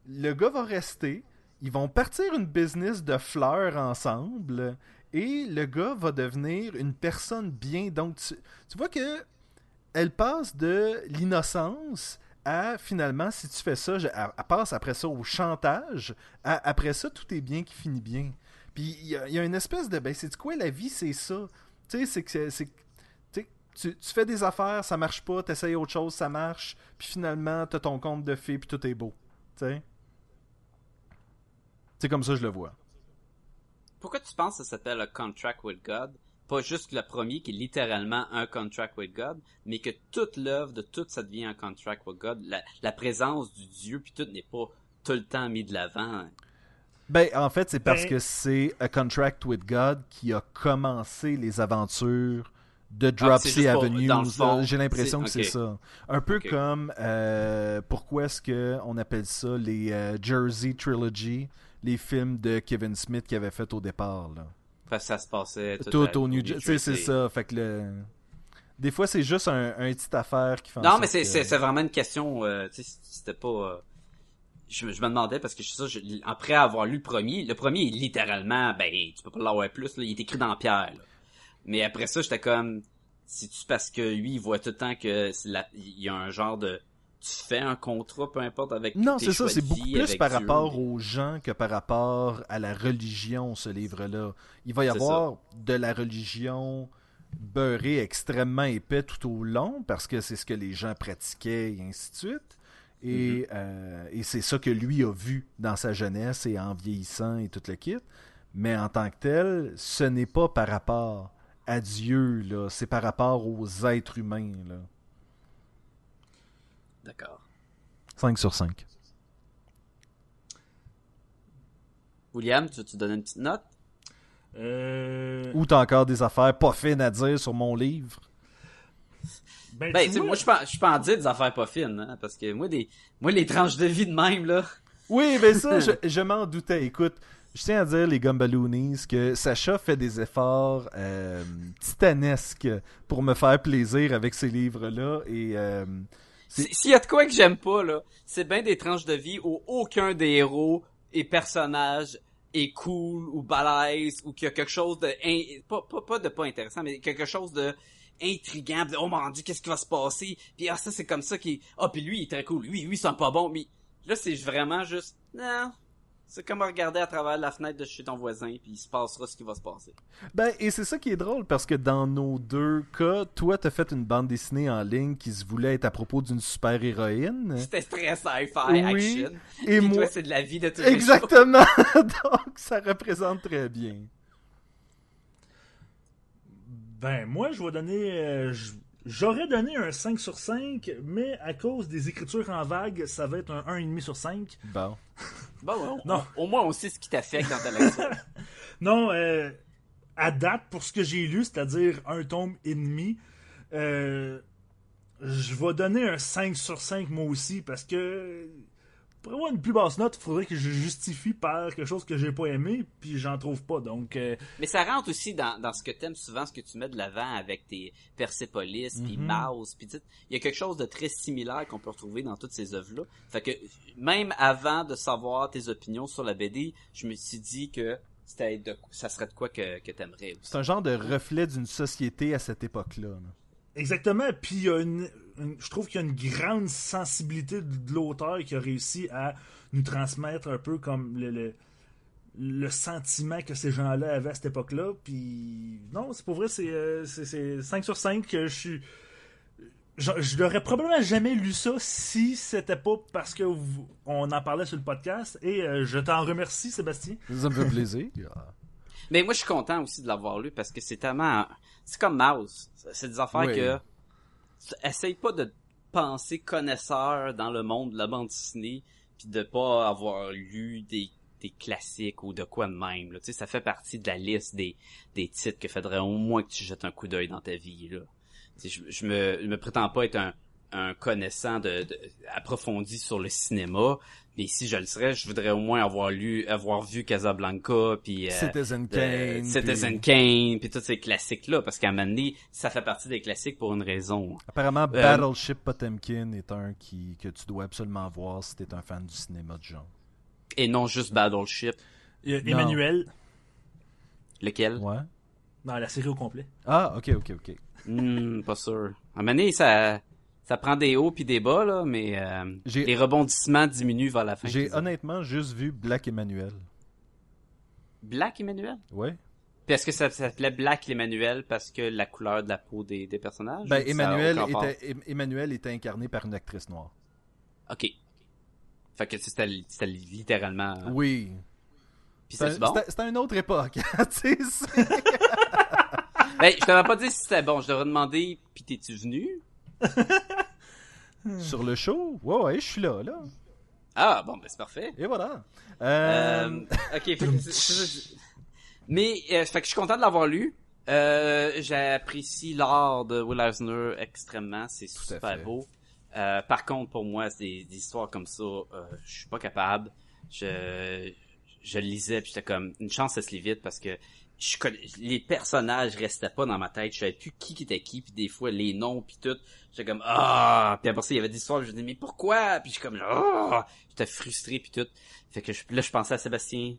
le gars va rester. Ils vont partir une business de fleurs ensemble. Et le gars va devenir une personne bien. Donc, tu, vois que elle passe de l'innocence à finalement, si tu fais ça, je- elle, passe après ça au chantage. après ça, tout est bien qui finit bien. Puis il y, a- une espèce de. Ben, c'est quoi la vie, c'est ça. Tu sais, c'est que c'est- tu Tu, fais des affaires, ça marche pas, t'essayes autre chose, ça marche, puis finalement, t'as ton compte de fées, puis tout est beau. Tu? C'est comme ça je le vois. Pourquoi tu penses que ça s'appelle A Contract with God? Pas juste le premier qui est littéralement un contract with God, mais que toute l'œuvre de tout ça devient un contract with God. La, la présence du Dieu puis tout n'est pas tout le temps mis de l'avant. Ben, en fait, c'est parce Ben- que c'est A Contract with God qui a commencé les aventures de Ah, Dropsy pour- Avenue. J'ai l'impression que c'est- ça. Un peu comme euh, pourquoi est-ce que on appelle ça les euh, Jersey Trilogy, les films de Kevin Smith qu'il avait fait au départ. Là. Parce que ça se passait tout, Tout à- au New Jersey. C'est ça. Fait que le... Des fois, c'est juste un, un petite affaire qui fait Non, mais c'est que- vraiment une question. euh, c'était pas. Je, me- je me demandais parce que je, ça, je- après avoir lu le premier, le premier est littéralement, ben, tu peux pas l'avoir plus. Là, il est écrit dans pierre. là. Mais après ça, j'étais comme, c'est tu parce que lui, il voit tout le temps que la- il y a un genre de, tu fais un contrat, peu importe avec. Non, c'est ça, c'est beaucoup plus par Dieu, rapport aux gens que par rapport à la religion, ce livre-là. Il va y avoir de la religion beurrée extrêmement épais tout au long, parce que c'est ce que les gens pratiquaient et ainsi de suite. Et, Mm-hmm. euh, et c'est ça que lui a vu dans sa jeunesse et en vieillissant et tout le kit. Mais en tant que tel, ce n'est pas par rapport à Dieu, là. C'est par rapport aux êtres humains, là. D'accord. 5 sur 5. William, tu, tu donnes une petite note? Euh, Ou t'as encore des affaires pas fines à dire sur mon livre? Ben, Ben, tu sais, moi, je je peux en dire des affaires pas fines, hein, parce que moi, des, moi, les tranches de vie de même, là. Oui, mais ça, je, je m'en doutais. Écoute, je tiens à dire, les Gumballoonies, que Sacha fait des efforts euh, titanesques pour me faire plaisir avec ces livres-là. Et euh, S'il y a de quoi que j'aime pas, là, c'est bien des tranches de vie où aucun des héros et personnages est cool ou balèze ou qu'il y a quelque chose de in- pas, pas, pas de pas intéressant mais quelque chose de intriguant de, oh mon dieu qu'est-ce qui va se passer? Puis ah ça c'est comme ça qui ah puis lui il est très cool lui lui il sent pas bon mais là c'est vraiment juste non c'est comme regarder à travers la fenêtre de chez ton voisin puis il se passera ce qui va se passer Ben, et c'est ça qui est drôle parce que dans nos deux cas, toi, t'as fait une bande dessinée en ligne qui se voulait être à propos d'une super-héroïne. c'était très sci-fi Oui, action Et Puis moi. c'est de la vie de tous les jours. Exactement! Donc, ça représente très bien. Ben, moi, je vais donner. euh, J'aurais donné un 5 sur 5, mais à cause des écritures en vague, ça va être un 1,5 sur 5. Bon. Bon, ouais, Non. au moins on sait ce qui t'affecte dans ta lecture Non, euh, à date, pour ce que j'ai lu, c'est-à-dire un tome et demi, euh, je vais donner un 5 sur 5 moi aussi, parce que pour avoir une plus basse note, il faudrait que je justifie par quelque chose que j'ai pas aimé, puis j'en trouve pas. Donc, euh, Mais ça rentre aussi dans, dans ce que t'aimes souvent, ce que tu mets de l'avant avec tes Persepolis, puis Mouse, puis tu sais, il y a quelque chose de très similaire qu'on peut retrouver dans toutes ces œuvres-là. Fait que même avant de savoir tes opinions sur la BD, je me suis dit que c'était de, ça serait de quoi que, que t'aimerais aussi. C'est un genre de reflet d'une société à cette époque-là. là. Exactement. Puis il y a une, une- je trouve qu'il y a une grande sensibilité de, de l'auteur qui a réussi à nous transmettre un peu comme le, le, le sentiment que ces gens-là avaient à cette époque-là. Puis non, c'est pour vrai, c'est, euh, c'est, c'est 5 sur 5 que je suis. Je, je n'aurais probablement jamais lu ça si c'était pas parce que vous- on en parlait sur le podcast. Et euh, je t'en remercie, Sébastien. Ça me fait plaisir. Mais moi, je suis content aussi de l'avoir lu parce que c'est tellement, c'est comme Mouse. C'est des affaires Oui. que, essaye pas de penser connaisseur dans le monde de la bande dessinée puis de pas avoir lu des, des classiques ou de quoi de même, là. Tu sais, ça fait partie de la liste des, des titres que faudrait au moins que tu jettes un coup d'œil dans ta vie, là. Tu sais, je, je me, je me prétends pas être un, un connaissant de, de- approfondi sur le cinéma, mais si je le serais, je voudrais au moins avoir lu, avoir vu Casablanca, puis euh, Citizen de- Kane. Citizen puis- Kane, puis tous ces classiques-là, parce qu'à un moment donné, ça fait partie des classiques pour une raison. Apparemment, Battleship Potemkin est un qui, que tu dois absolument voir si t'es un fan du cinéma de genre. Et non juste Battleship. Non. Emmanuel Lequel? Ouais. dans la série au complet. Ah, ok, ok, ok. Hmm, pas sûr. À un moment donné, ça, ça prend des hauts puis des bas, là, mais euh, les rebondissements diminuent vers la fin. J'ai honnêtement juste vu Black Emmanuel. Black Emmanuel? Ouais. Puis est-ce que ça s'appelait Black Emmanuel parce que la couleur de la peau des, des personnages? Ben, Emmanuel était, Em- Emmanuel était incarné par une actrice noire. Ok. Fait que c'était littéralement... Oui. Puis C'était c'est bon? c'était- une autre époque. tu sais, Ben, je t'avais pas dit si c'était bon. Je devrais demander, puis t'es-tu venu? Sur le show? Ouais, ouais, je suis là, là. Ah, bon, ben c'est parfait. Et voilà. Euh, ok, fait que c'est- c'est- mais euh, fait que je suis content de l'avoir lu. Euh, J'apprécie l'art de Will Eisner extrêmement, c'est à super fait. beau. Euh, par contre, pour moi, c'est des, des histoires comme ça, euh, je suis pas capable. Je je le lisais puis j'étais comme une chance ça se lit vite parce que je connais, les personnages restaient pas dans ma tête, je savais plus qui qui était qui puis des fois les noms puis tout, j'étais comme ah puis après ça il y avait des histoires, je me disais mais pourquoi? Puis je suis comme ah j'étais frustré puis tout. Fait que je, là je pensais à Sébastien,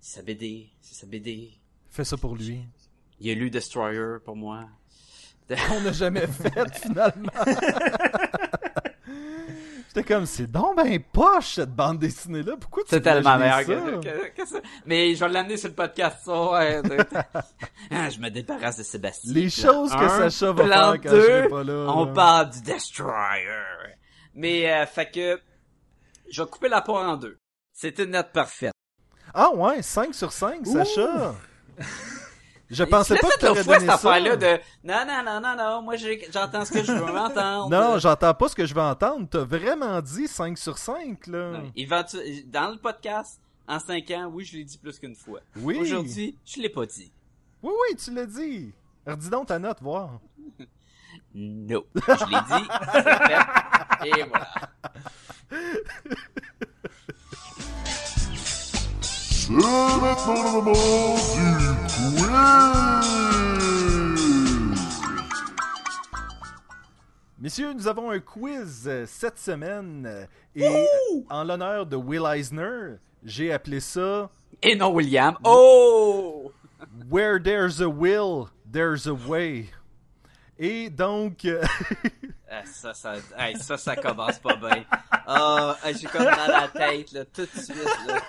c'est sa BD, c'est sa BD. fais ça pour lui. Il a lu Destroyer pour moi. On n'a jamais fait, finalement. J'étais comme, c'est donc ben poche, cette bande dessinée-là. Pourquoi tu C'est tellement meilleur ça? que, que- que ça. Mais je vais l'amener sur le podcast, ça. ouais. Ah, je me débarrasse de Sébastien. Les Plan choses que un, Sacha va faire quand je serai pas là. On là. parle du Destroyer. Mais, euh, fait que, je vais couper la poire en deux. C'est une note parfaite. Ah ouais, 5 sur 5, Sacha. Je pensais Tu pas que fois, donné cette ça. affaire-là de, non, non, non, non, non, moi, j'entends ce que je veux entendre. Non, j'entends pas ce que je veux entendre. T'as vraiment dit 5 sur 5, là. Éventu- dans le podcast, en 5 ans, oui, je l'ai dit plus qu'une fois. Oui. Aujourd'hui, je l'ai pas dit. Oui, oui, tu l'as dit. Redis donc ta note, voir. Non. Je l'ai dit, et voilà. C'est maintenant le moment du quiz! Messieurs, nous avons un quiz euh, cette semaine. euh, et euh, en l'honneur de Will Eisner, j'ai appelé ça Et non William. Oh! Where there's a will, there's a way. Et donc, euh, Ah, ça, ça, hey, ça, ça commence pas bien. Ah, hey, j'ai comme mal à la tête, là, tout de suite, là.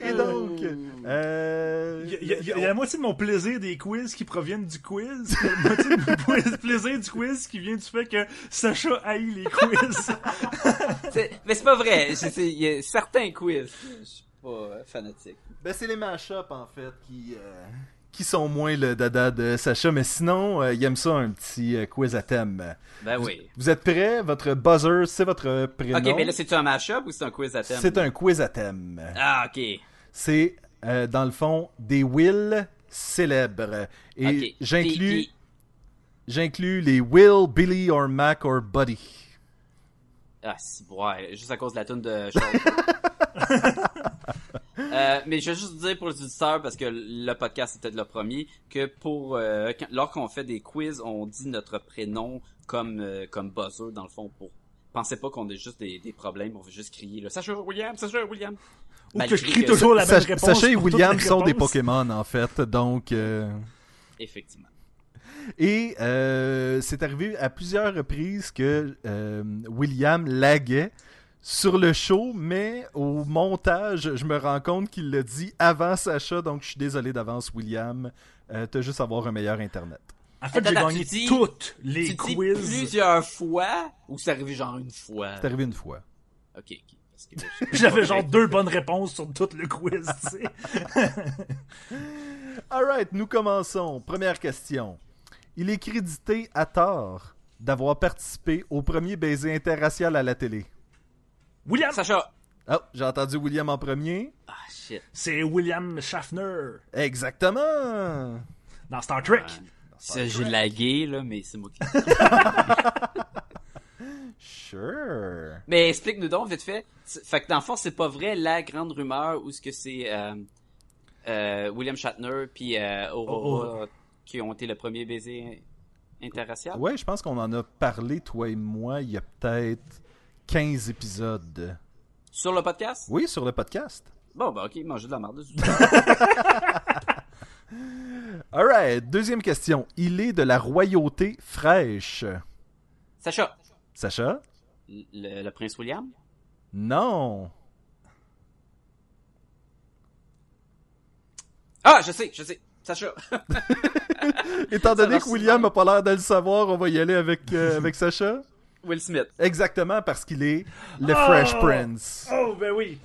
et donc, euh, Il y, a- il y la moitié de mon plaisir des quiz qui proviennent du quiz. La moitié de mon pla- plaisir du quiz qui vient du fait que Sacha haït les quiz. Mais c'est pas vrai. Il y a certains quiz. Je suis pas euh, fanatique. ben c'est les mashups en fait qui euh, qui sont moins le dada de Sacha, mais sinon, euh, il aime ça un petit euh, quiz à thème. Ben oui. Vous êtes prêts? Votre buzzer, c'est votre prénom. Ok, mais là, c'est-tu un mashup ou c'est un quiz à thème? c'est un quiz à thème. Ah, ok. C'est euh, dans le fond des Will célèbres et j'inclus J'inclus les Will, Billy or Mac or Buddy. Ah, si, ouais, juste à cause de la tune de. Euh, mais je vais juste dire pour les auditeurs, parce que le podcast peut-être le premier, que pour euh, quand- lorsqu'on fait des quiz, on dit notre prénom comme euh, comme buzzer dans le fond pour pensez pas qu'on a juste des, des problèmes, on veut juste crier là, Sacha William, Sacha William. Ou Malgré que je crie que- toujours la même réponse. Sacha et William sont des. Pokémon en fait, donc euh, Effectivement. et euh, c'est arrivé à plusieurs reprises que euh, William laguait sur le show, mais au montage, je me rends compte qu'il l'a dit avant Sacha, donc je suis désolé d'avance William. Euh, T'as juste à avoir un meilleur internet. En fait, j'ai gagné dis- toutes les tu dis quiz. plusieurs fois ou c'est arrivé genre une fois? C'est arrivé une fois. Ok. J'avais genre deux bonnes réponses sur tout le quiz, tu sais. Alright, nous commençons. Première question. Il est crédité à tort d'avoir participé au premier baiser interracial à la télé. William, Sacha. Oh, j'ai entendu William en premier. Ah shit. c'est William Schaffner Exactement. dans Star Trek. Ça, j'ai lagué là, mais c'est moi qui. Sure. Mais explique-nous donc vite fait. C'est- Fait que dans le fond, c'est pas vrai la grande rumeur où ce que c'est euh, euh, William Shatner puis euh, Aurora qui ont été le premier baiser interracial? Ouais, je pense qu'on en a parlé, toi et moi, il y a peut-être 15 épisodes. Sur le podcast? Oui, sur le podcast. Bon, bah ok, mangez de la merde. Alright, deuxième question. Il est de la royauté fraîche. Sacha, Sacha? le, le prince William? Non. Ah, je sais, je sais. Sacha. Étant donné que William super. a pas l'air de le savoir, on va y aller avec, euh, avec Sacha. Will Smith. Exactement, parce qu'il est le Oh! Fresh Prince. Oh, ben oui.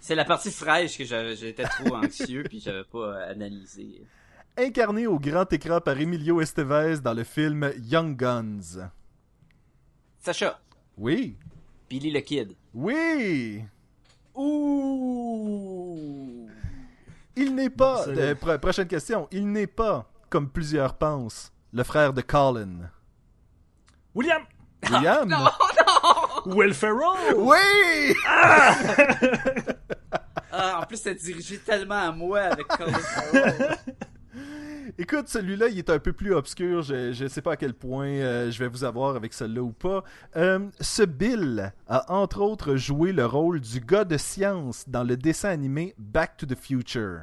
C'est la partie fraîche que j'avais- j'étais trop anxieux puis j'avais pas euh, analysé. Incarné au grand écran par Emilio Estevez dans le film Young Guns. Sacha, Oui. Billy le Kid. Oui. Ouh. Il n'est pas... Euh, pro- prochaine question. Il n'est pas, comme plusieurs pensent, le frère de Colin. William William? Will Ferrell Oui! Ah, en plus, c'est dirigé tellement à moi avec Colin Farrell. Écoute, celui-là, il est un peu plus obscur. Je ne sais pas à quel point euh, je vais vous avoir avec celui-là ou pas. Euh, ce Bill a entre autres joué le rôle du gars de science dans le dessin animé Back to the Future.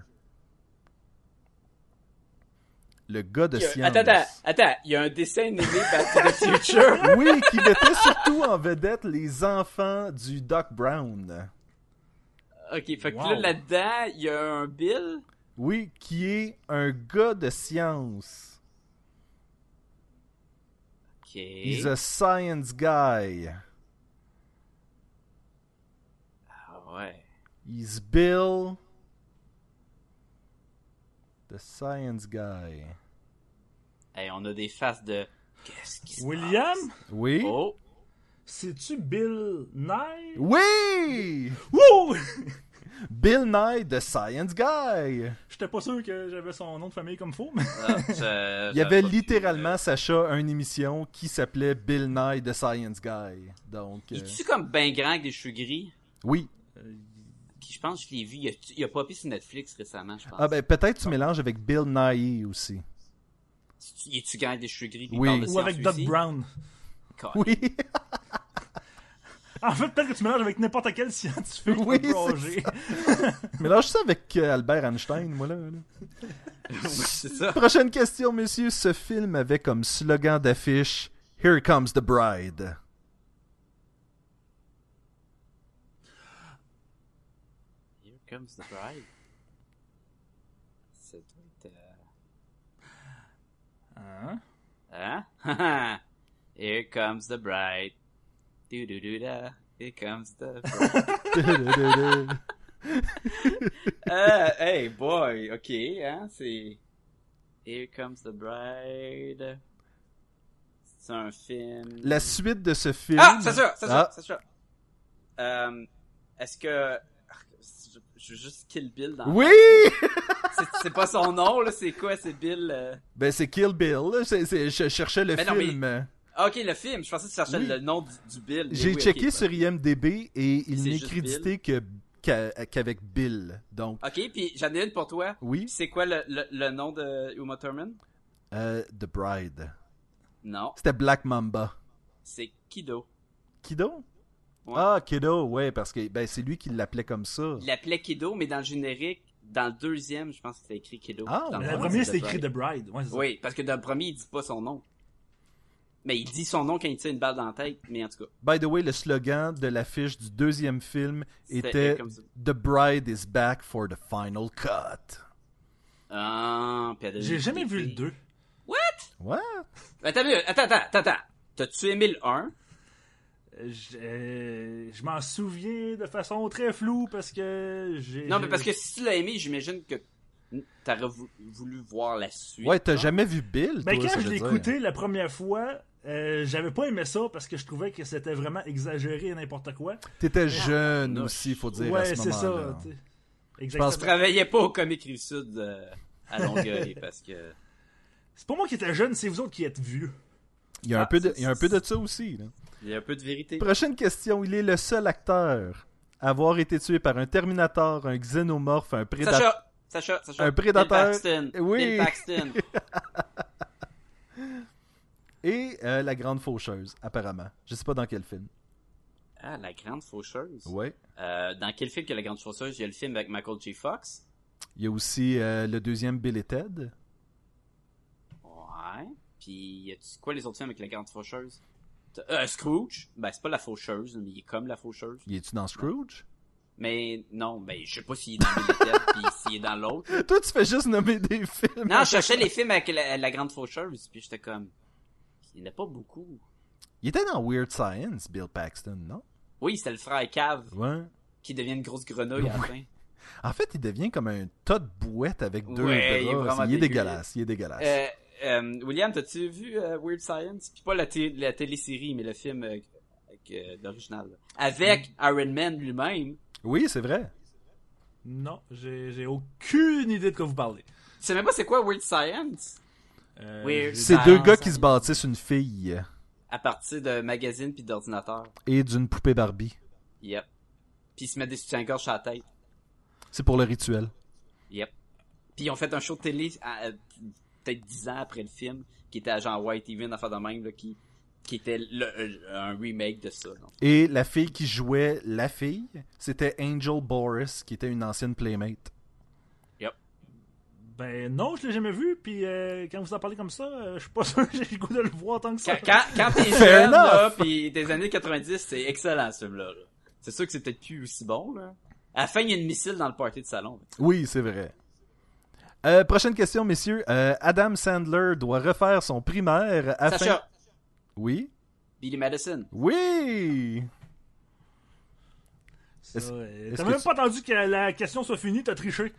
Le gars de science. Attends, attends, attends. Il y a un dessin animé Back to the Future. Oui, qui mettait surtout en vedette les enfants du Doc Brown. Ok, fait que Wow. là, là-dedans, il y a un Bill? Oui, qui est un gars de science. Ok. He's a science guy. Ah ouais. He's Bill, the science guy. Hey, on a des faces de. Qu'est-ce qui se William? passe? Oui? Oh. C'est-tu Bill Nye? Oui! Wouh Bill Nye, the science guy. J'étais pas sûr que j'avais son nom de famille comme faux, mais. Ah, Il y avait littéralement, vu, Sacha, une émission qui s'appelait Bill Nye, the science guy. Donc, euh, euh, comme ben grand avec des cheveux gris? oui. Qui, je pense que je l'ai vu. Il a, il a popé sur Netflix récemment, je pense. Ah ben, peut-être tu mélanges avec Bill Nye aussi. Il est-tu avec des cheveux gris? Oui. parle de Ou avec aussi? Brown. Oui. En fait, peut-être que tu mélanges avec n'importe quel scientifique Oui. Mélange ça avec euh, Albert Einstein, moi là. là. Oui, c'est ça. Prochaine question, messieurs. Ce film avait comme slogan d'affiche Here comes the bride. Here comes the bride. Ça doit être... Hein? euh, Hein? Here comes the bride. Do do do da. Here comes the bride. Euh, hey boy, ok, hein, c'est... Here comes the bride. C'est un film... La suite de ce film. Ah, c'est ça, c'est Ah. ça, c'est ça. Euh, est-ce que... Je veux juste Kill Bill dans... Oui! C'est- pas son nom, là, c'est quoi, c'est Bill... euh? ben, c'est Kill Bill. là. Je cherchais le Mais non, mais- film. Ah, ok, le film, je pensais que tu cherchais Oui. le nom du, du Bill. J'ai oui, checké sur IMDB et il n'est crédité que qu'avec Bill. Donc, Ok, puis j'en ai une pour toi. oui, C'est quoi le, le, le nom de Uma Thurman? euh, The Bride. Non, C'était Black Mamba. c'est Kido. Kido? Ouais. Ah, Kido, ouais, parce que ben, c'est lui qui l'appelait comme ça. Il l'appelait Kido, mais dans le générique, dans le deuxième, je pense que c'était écrit Kido. Ah, Dans ouais. le premier, The écrit Bride. The Bride. Ouais, c'est ça. Oui, parce que dans le premier, il dit pas son nom. Mais il dit son nom quand il tire une balle dans la tête, mais en tout cas. By the way, le slogan de l'affiche du deuxième film C'était était. The Bride is back for the final cut. Ah, J'ai jamais vu le épée. 2. What? Minute, attends, attends, attends, attends. T'as-tu aimé le 1? Je, euh, je m'en souviens de façon très floue parce que j'ai. Non, mais parce que si tu l'as aimé, j'imagine que t'aurais vou- voulu voir la suite. Ouais, t'as jamais vu Bill, Ben, toi, quand ça je l'ai écouté la première fois, euh, j'avais pas aimé ça parce que je trouvais que c'était vraiment exagéré et n'importe quoi. T'étais jeune aussi, faut dire, à ouais, ce c'est ça. sais. Je Exactement. travaillais pas au Comic Rive Sud euh, à Longueuil parce que. C'est pas moi qui étais jeune, c'est vous autres qui êtes vieux. Il y a un Ah, peu de, il y a un peu de ça aussi. là. Il y a un peu de vérité. Prochaine question. Il est le seul acteur à avoir été tué par un Terminator, un xénomorphe, un prédateur. Sacha, Sacha, Sacha. Un prédateur. Bill Paxton. Oui. Bill Paxton. Et euh, la grande faucheuse, apparemment. Je sais pas dans quel film. Ah, la grande faucheuse. Ouais. Euh, dans quel film que la grande faucheuse? Il y a le film avec Michael J. Fox. Il y a aussi euh, le deuxième Bill et Ted. Ouais. Puis, y a-tu quoi les autres films avec la grande faucheuse? Euh, Scrooge? Ben, c'est pas la faucheuse, mais il est comme la faucheuse. Il est-tu dans Scrooge? Mais non, ben, je sais pas s'il est dans Ted, puis s'il est dans l'autre. Toi, tu fais juste nommer des films. Non, je cherchais les films avec la, la grande faucheuse, puis j'étais comme. Il n'y en a pas beaucoup. Il était dans Weird Science, Bill Paxton, non? Oui, c'est le frère Cave Ouais. qui devient une grosse grenouille à la fin. En fait, il devient comme un tas de bouettes avec deux Ouais, il est il est dégueu. dégueulasse. Il est dégueulasse. Euh, euh, William, t'as-tu vu euh, Weird Science? Puis pas la, la télésérie, mais le film euh, avec, euh, d'original. Avec Iron Man lui-même. Oui, c'est vrai. Non, j'ai j'ai aucune idée de quoi vous parlez. Tu sais même pas c'est quoi Weird Science? Euh, C'est deux gars qui se bâtissent une fille À partir de magazines puis d'ordinateurs. et d'une poupée Barbie. Yep. Puis ils se mettent des soutiens-gorge sur la tête. C'est pour le rituel. Yep. Puis ils ont fait un show de télé à- à- peut-être dix ans après le film, qui était à genre White une affaire de même, là, qui, qui était le- euh, un remake de ça. donc. Et la fille qui jouait la fille, c'était Angel Boris, qui était une ancienne playmate. Ben non, je l'ai jamais vu, puis euh, quand vous en parlez comme ça, euh, je suis pas sûr que j'ai le goût de le voir tant que ça. Quand, quand, quand t'es jeune, là, pis des années 90, c'est excellent, ce film-là. là. C'est sûr que c'est peut-être plus aussi bon, là. À la fin, il y a une missile dans le party de salon. Oui, c'est vrai. Euh, prochaine question, messieurs. Euh, Adam Sandler doit refaire son primaire afin... Sacha, Oui? Billy Madison. Oui! Euh, T'as même tu- pas attendu que la question soit finie, t'as triché.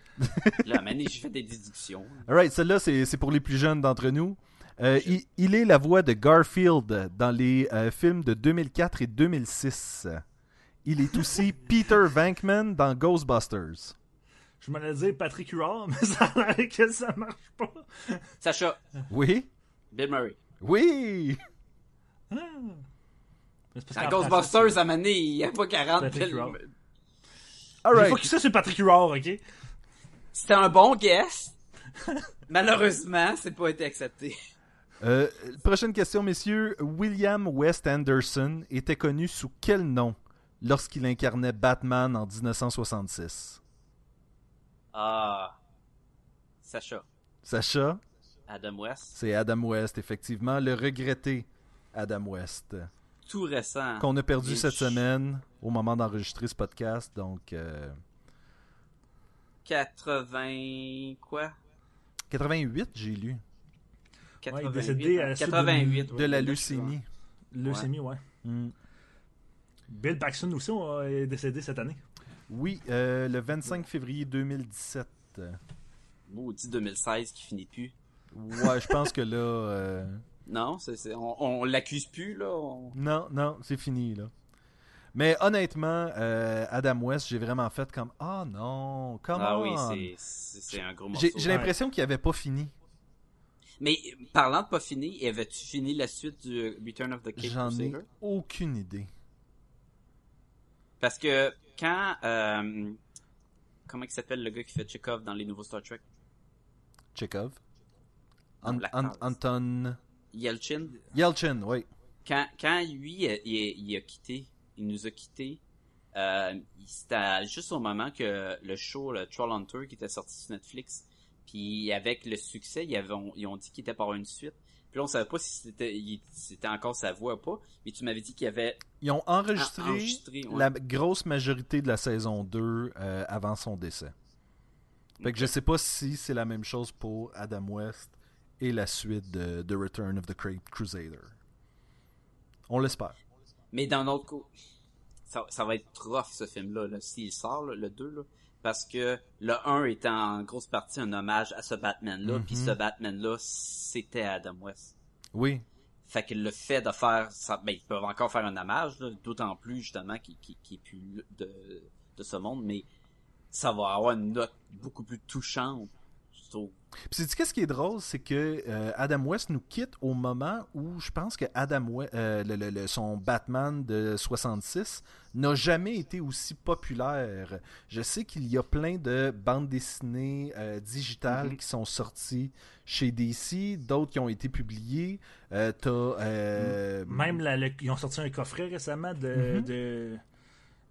Là, maintenant, j'ai fait des déductions. Alright, celle-là, c'est c'est pour les plus jeunes d'entre nous. Euh, il, il est la voix de Garfield dans les euh, films de 2004 et 2006. Il est aussi Peter Venkman dans Ghostbusters. Je m'en allais dire Patrick Huard, mais ça a l'air que ça marche pas. Sacha, Oui? Bill Murray. Oui! Ah. Qu'en Ghostbusters, à donné, il n'y a pas 40 Patrick Bill- Huard. J'ai ça, c'est Patrick Huard, ok? C'était un bon guess. Malheureusement, c'est pas été accepté. Euh, prochaine question, messieurs. William West Anderson était connu sous quel nom lorsqu'il incarnait Batman en 1966. Ah. Sacha. Sacha, Adam West. c'est Adam West, effectivement, le regretté Adam West, Tout récent. qu'on a perdu Et cette je- semaine au moment d'enregistrer ce podcast. Donc, euh, 80. Quoi? 88, j'ai lu, 88. il est décédé à la suite d'une- 88. de ouais, la leucémie. Leucémie, ouais. Hmm. Bill Paxton aussi est décédé cette année. Oui, euh, le 25 février 2017. Euh, Maudit 2016 qui finit plus. Ouais, je pense que là... euh, Non, on, on l'accuse plus, là. on- Non, non, c'est fini, là. Mais honnêtement, euh, Adam West, j'ai vraiment fait comme Ah non, comment Ah oui, c'est, un gros morceau. J'ai l'impression qu'il avait pas fini. Mais parlant de pas fini, avais-tu fini la suite du Return of the Cape J'en ai aucune idée. Parce que quand... euh, comment il s'appelle le gars qui fait Chekhov dans les nouveaux Star Trek? Chekhov. An- Anton Yelchin? Yelchin, oui. Quand, quand lui, il, il- il a quitté, il nous a quitté, euh, c'était juste au moment que le show, le Troll Hunter, qui était sorti sur Netflix, puis avec le succès, ils, avaient, ils ont dit qu'il était pour avoir une suite. Puis là, on savait pas si c'était, il- c'était encore sa voix ou pas, mais tu m'avais dit qu'il y avait Ils ont enregistré, en- enregistré, ouais. la grosse majorité de la saison 2 euh, avant son décès. Fait que je sais pas si c'est la même chose pour Adam West et la suite de The Return of the Crusader. On l'espère. Mais d'un autre coup, ça, ça va être rough ce film-là, là, s'il sort, là, le 2, là, parce que le 1 est en grosse partie un hommage à ce Batman-là, Mhm. puis ce Batman-là, c'était Adam West. Oui. Fait que le fait de faire ça, ben, ils peuvent encore faire un hommage, d'autant plus justement qu'il qui, est plus de, de ce monde, mais ça va avoir une note beaucoup plus touchante, je trouve. Puis sais-tu qu'est-ce qui est drôle, c'est que euh, Adam West nous quitte au moment où je pense que Adam West, euh, le- le- le- son Batman de 66 n'a jamais été aussi populaire. Je sais qu'il y a plein de bandes dessinées euh, digitales Mhm. qui sont sorties chez DC, d'autres qui ont été publiées. Euh, T'as euh, Même la- le- ils ont sorti un coffret récemment de. Mhm. de,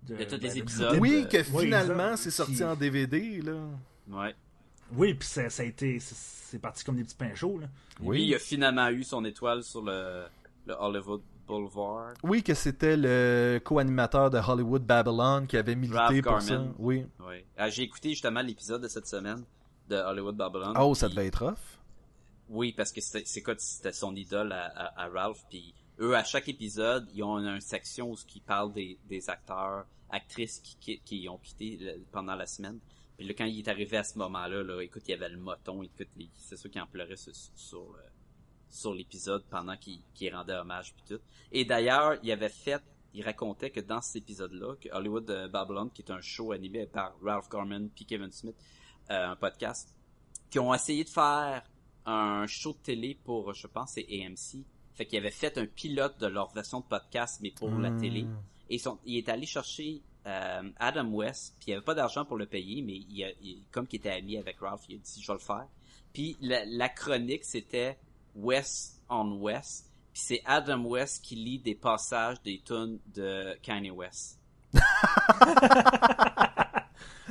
De tous les ben, épisodes. oui, que finalement c'est sorti Qui- en DVD là. Ouais. Oui, puis ça, ça a été. c'est- parti comme des petits pains chauds, là. Lui, il a finalement eu son étoile sur le, le Hollywood Boulevard. Oui, que c'était le co-animateur de Hollywood Babylon qui avait milité Ralph pour ça. Garman. Oui. Ouais. Ah, J'ai écouté justement l'épisode de cette semaine de Hollywood Babylon. Oh, ça puis- devait être rough. Oui, parce que c'était c'est quoi, c'était son idole à, à, à Ralph. Puis eux, à chaque épisode, ils ont une section où ils parlent des, des acteurs, actrices qui, qui, qui ont quitté le- pendant la semaine. Puis là, quand il est arrivé à ce moment-là, là, écoute, il y avait le moton, écoute, c'est sûr qu'il en pleurait sur, sur, le- sur l'épisode pendant qu'il qu'il rendait hommage puis tout. Et d'ailleurs, il avait fait, il racontait que dans cet épisode-là, que Hollywood euh, Babylon, qui est un show animé par Ralph Garman puis Kevin Smith, euh, un podcast, qui ont essayé de faire un show de télé pour, je pense, c'est AMC. Fait qu'il avait fait un pilote de leur version de podcast, mais pour la Hmm. télé. Et ils sont, il est allé chercher euh, Adam West, puis il avait pas d'argent pour le payer, mais il, a- il- comme qu'il était ami avec Ralph, il a dit je vais le faire. Puis la, la chronique c'était West on West, puis c'est Adam West qui lit des passages des tunes de Kanye West.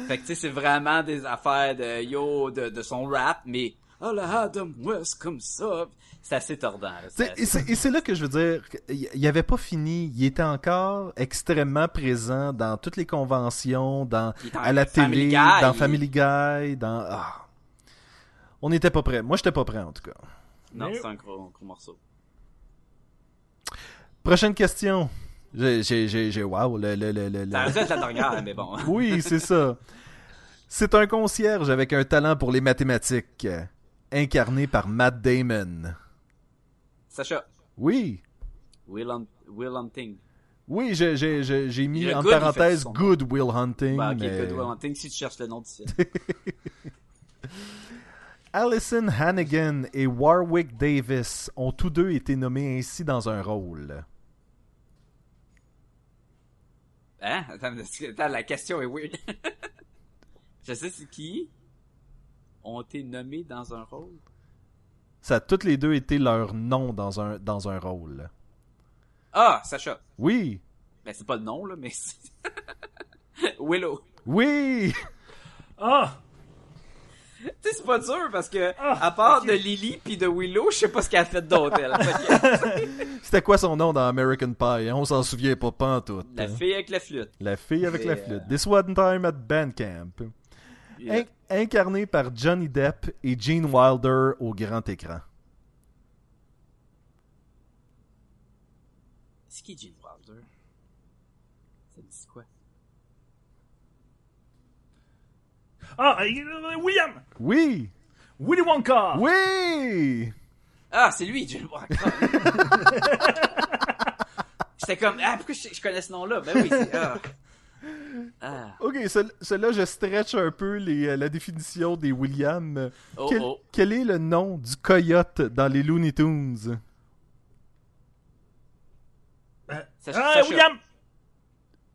fait que tu sais c'est vraiment des affaires de yo de, de son rap, mais oh le Adam West comme ça, c'est assez tordant. là. C'est T'sais, assez- Et c'est- là que je veux dire, il il avait pas fini, il était encore extrêmement présent dans toutes les conventions, dans à la télé, Guy, dans il- Family Guy, dans ah. On n'était pas prêts. Moi, j'étais pas prêt en tout cas. Non, Mais- c'est un gros, gros morceau. Prochaine question. J'ai j'ai j'ai j'ai- wow, le le le, le- le- Ça la dernière, mais bon. Oui, c'est ça. C'est un concierge avec un talent pour les mathématiques, incarné par Matt Damon. Sacha, Oui. Will, Hunt- Will Hunting. Oui, j'ai mis en good, parenthèse. Good Will Hunting. Bah, ok, mais- Good Will Hunting, si tu cherches le nom du site. Allison Hannigan et Warwick Davis ont tous deux été nommés ainsi dans un rôle. Hein? Attends, attends, la question est weird. Je sais c'est qui ont été nommés dans un rôle? Ça a toutes les deux été leur nom dans un, dans un rôle. Ah, Sacha. Oui. Ben, c'est pas le nom, là, mais c'est... Willow. Oui! Ah! Tu sais, c'est pas dur parce que, Ah, à part de Lily puis de Willow, je sais pas ce qu'elle a fait d'autre, C'était quoi son nom dans American Pie? hein? On s'en souvient pas, pas en tout. La fille avec la flûte. La fille avec la flûte. euh, This one time at Bandcamp. Yeah. In- incarné par Johnny Depp et Gene Wilder au grand écran. C'est qui Gene Wilder? Ça me dit quoi? Ah, euh, William! Oui! Willy Wonka! Oui! Ah, c'est lui, Gene Wilder. J'étais comme, ah, pourquoi je, je connais ce nom-là? Ben oui, c'est, ah. Ah. Ok, ce- celui-là, je stretch un peu les, euh, la définition des Williams. Oh, quel, oh. quel est le nom du coyote dans les Looney Tunes? Euh, ah. William!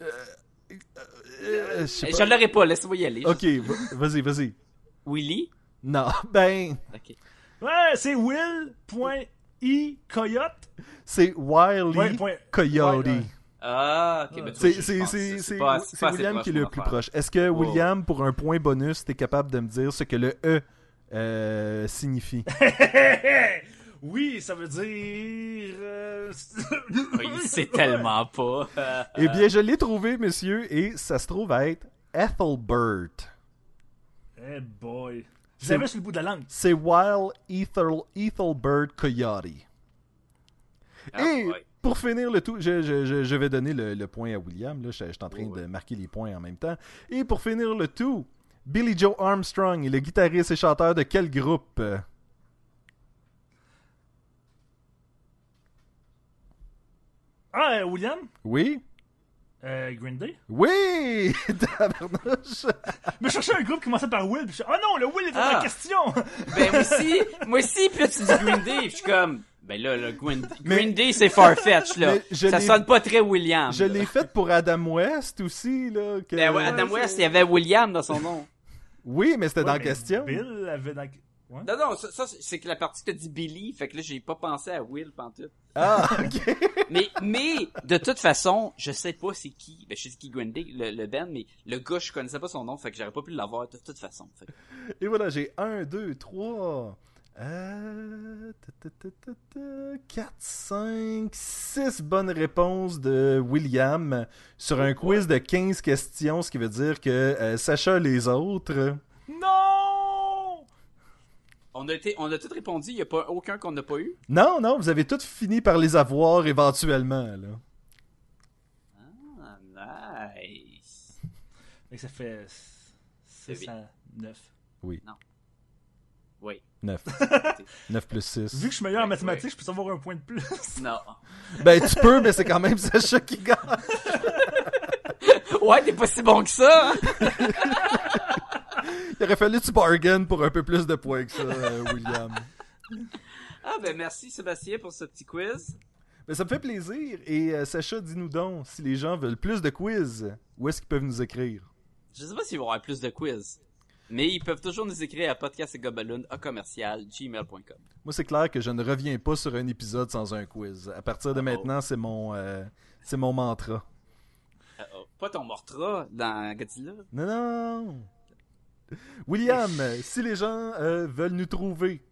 Euh, je sais Eh, pas. Je l'aurais pas, laisse-moi y aller. Ok, va- vas-y, vas-y. Willy? Non, ben, Ok. Ouais, c'est Will.i Coyote. c'est Wiley Ouais, point- Coyote. ouais, ouais. Ah, ok, ben, tu vois, C'est William qui est le plus faire. proche. Est-ce que Oh. William, pour un point bonus, t'es capable de me dire ce que le E euh, signifie? oui, ça veut dire. euh, Oui, c'est tellement pas. Euh, Eh bien, je l'ai trouvé, monsieur, et ça se trouve à être Ethelbert. Eh boy. C'est- J'avais sur le bout de la langue. C'est Wild Ethel, Ethelbert Coyote. ah, Et ouais. Pour finir le tout, je, je- je- je vais donner le, le point à William. Là, je, je suis en train Oh, ouais. de marquer les points en même temps. Et pour finir le tout, Billy Joe Armstrong est le guitariste et chanteur de quel groupe? Ah, euh, William? Oui Euh, Green Day? Oui Tabarnouche. Mais je cherchais un groupe qui commençait par Will, puis je suis, oh non, le Will était dans Ah. la question! Ben, moi aussi, moi aussi, puis là, tu dis Green Day, je suis comme, ben là, le Green, Mais- Green Day, c'est Farfetch, là. Ça sonne pas très William. Je l'ai fait pour Adam West aussi. Là, que- Ben ouais, Adam West, il y avait William dans son nom. Oui, mais c'était Ouais, dans la mais question. Bill avait dans. Ouais. Non, non, ça, ça, c'est que la partie que t'as dit Billy, fait que là, j'ai pas pensé à Will pantoute. Ah, ok. Mais, mais, de toute façon, je sais pas c'est qui, ben, je sais qui Green Day, le, le band, mais le gars, je connaissais pas son nom, fait que j'aurais pas pu l'avoir de toute façon. Fait Et voilà, j'ai 1, 2, 3, euh, 4, 5, 6 bonnes réponses de William sur un quiz de 15 questions, ce qui veut dire que euh, Sacha les autres. Non! On a été, on a tout répondu, il y a pas aucun qu'on n'a pas eu? Non, non, vous avez tous fini par les avoir éventuellement. Là. Ah, nice. Ça fait. 609. Oui. 9. 9 plus 6. Vu que je suis meilleur en Ouais, mathématiques, je peux savoir un point de plus. Non. Ben, tu peux, mais c'est quand même Sacha qui gagne. Ouais, t'es pas si bon que ça. Il aurait fallu que tu bargain pour un peu plus de points que ça, euh, William. Ah, ben, merci Sébastien pour ce petit quiz. Ben, ça me fait plaisir. Et euh, Sacha, dis-nous donc, si les gens veulent plus de quiz, où est-ce qu'ils peuvent nous écrire? Je sais pas s'ils vont avoir plus de quiz. Mais ils peuvent toujours nous écrire à podcastgobaloon à commercial gmail.com. Moi, c'est clair que je ne reviens pas sur un épisode sans un quiz. À partir de Oh. maintenant, c'est mon, euh, c'est mon mantra. Uh-oh. Pas ton Mortra dans Godzilla? Non, non. William, si les gens euh, veulent nous trouver,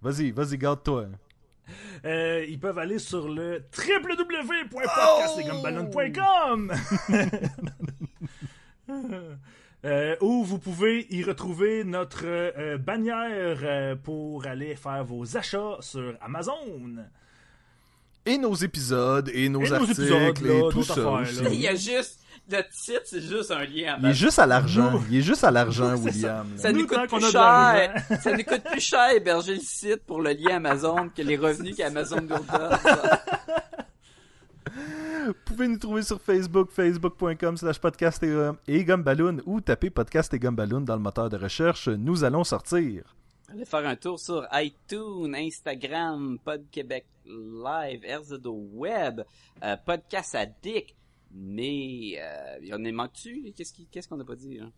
vas-y, vas-y, garde-toi. Euh, ils peuvent aller sur le www.podcastlegumballoon.com Euh, où vous pouvez y retrouver notre euh, bannière euh, pour aller faire vos achats sur Amazon. Et nos épisodes, et nos Et nos articles, épisodes, là, et tout ça affaires. Il y a juste. Le titre, c'est juste un lien. Il est Amazon. juste à l'argent. Il est juste à l'argent, William. là. Ça Nous, coûte plus cher. Ça nous coûte plus cher héberger le site pour le lien Amazon que les revenus qu'Amazon nous donne. Vous pouvez nous trouver sur Facebook, facebook.com slash podcast et, euh, Gumballoon ou taper podcast et Gumballoon dans le moteur de recherche. Nous allons sortir. Allez faire un tour sur iTunes, Instagram, Pod Québec Live, RZO Web, euh, Podcast Addict. Mais, euh, il y en a manque-tu? Qu'est-ce qu'on n'a pas dit? hein?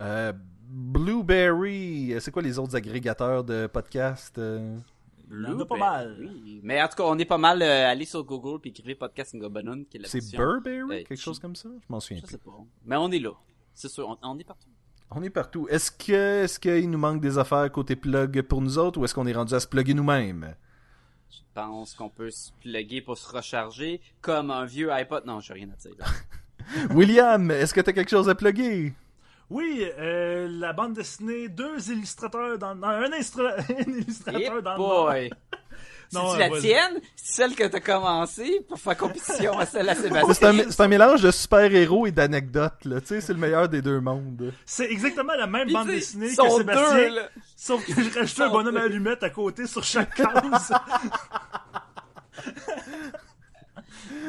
Euh, Blueberry, euh, c'est quoi les autres agrégateurs de podcasts? Il y en a pas Blueberry, mal. Oui. Mais en tout cas, on est pas mal euh, allé sur Google puis écrivez podcast est la C'est Burberry, euh, quelque chose comme ça? Je m'en souviens Je plus. sais pas. Mais on est là. C'est sûr, on, on est partout. On est partout. Est-ce que est-ce qu'il nous manque des affaires côté plug pour nous autres ou est-ce qu'on est rendu à se plugger nous-mêmes? Je pense qu'on peut se plugger pour se recharger comme un vieux iPod. Non, j'ai rien à dire. là. William, est-ce que t'as quelque chose à plugger? Oui, euh, la bande dessinée, deux illustrateurs dans, non, un, instra- un illustrateur dans boy! C'est-tu euh, la vas-y. tienne? C'est celle que t'as commencé pour faire compétition à celle à C'est un, Sébastien? c'est un mélange de super-héros et d'anecdotes, là. Tu sais, c'est le meilleur des deux mondes. C'est exactement la même Puis bande dessinée que Sébastien, deux, sauf que j'ai rajouté un bonhomme à deux. allumettes à côté sur chaque case.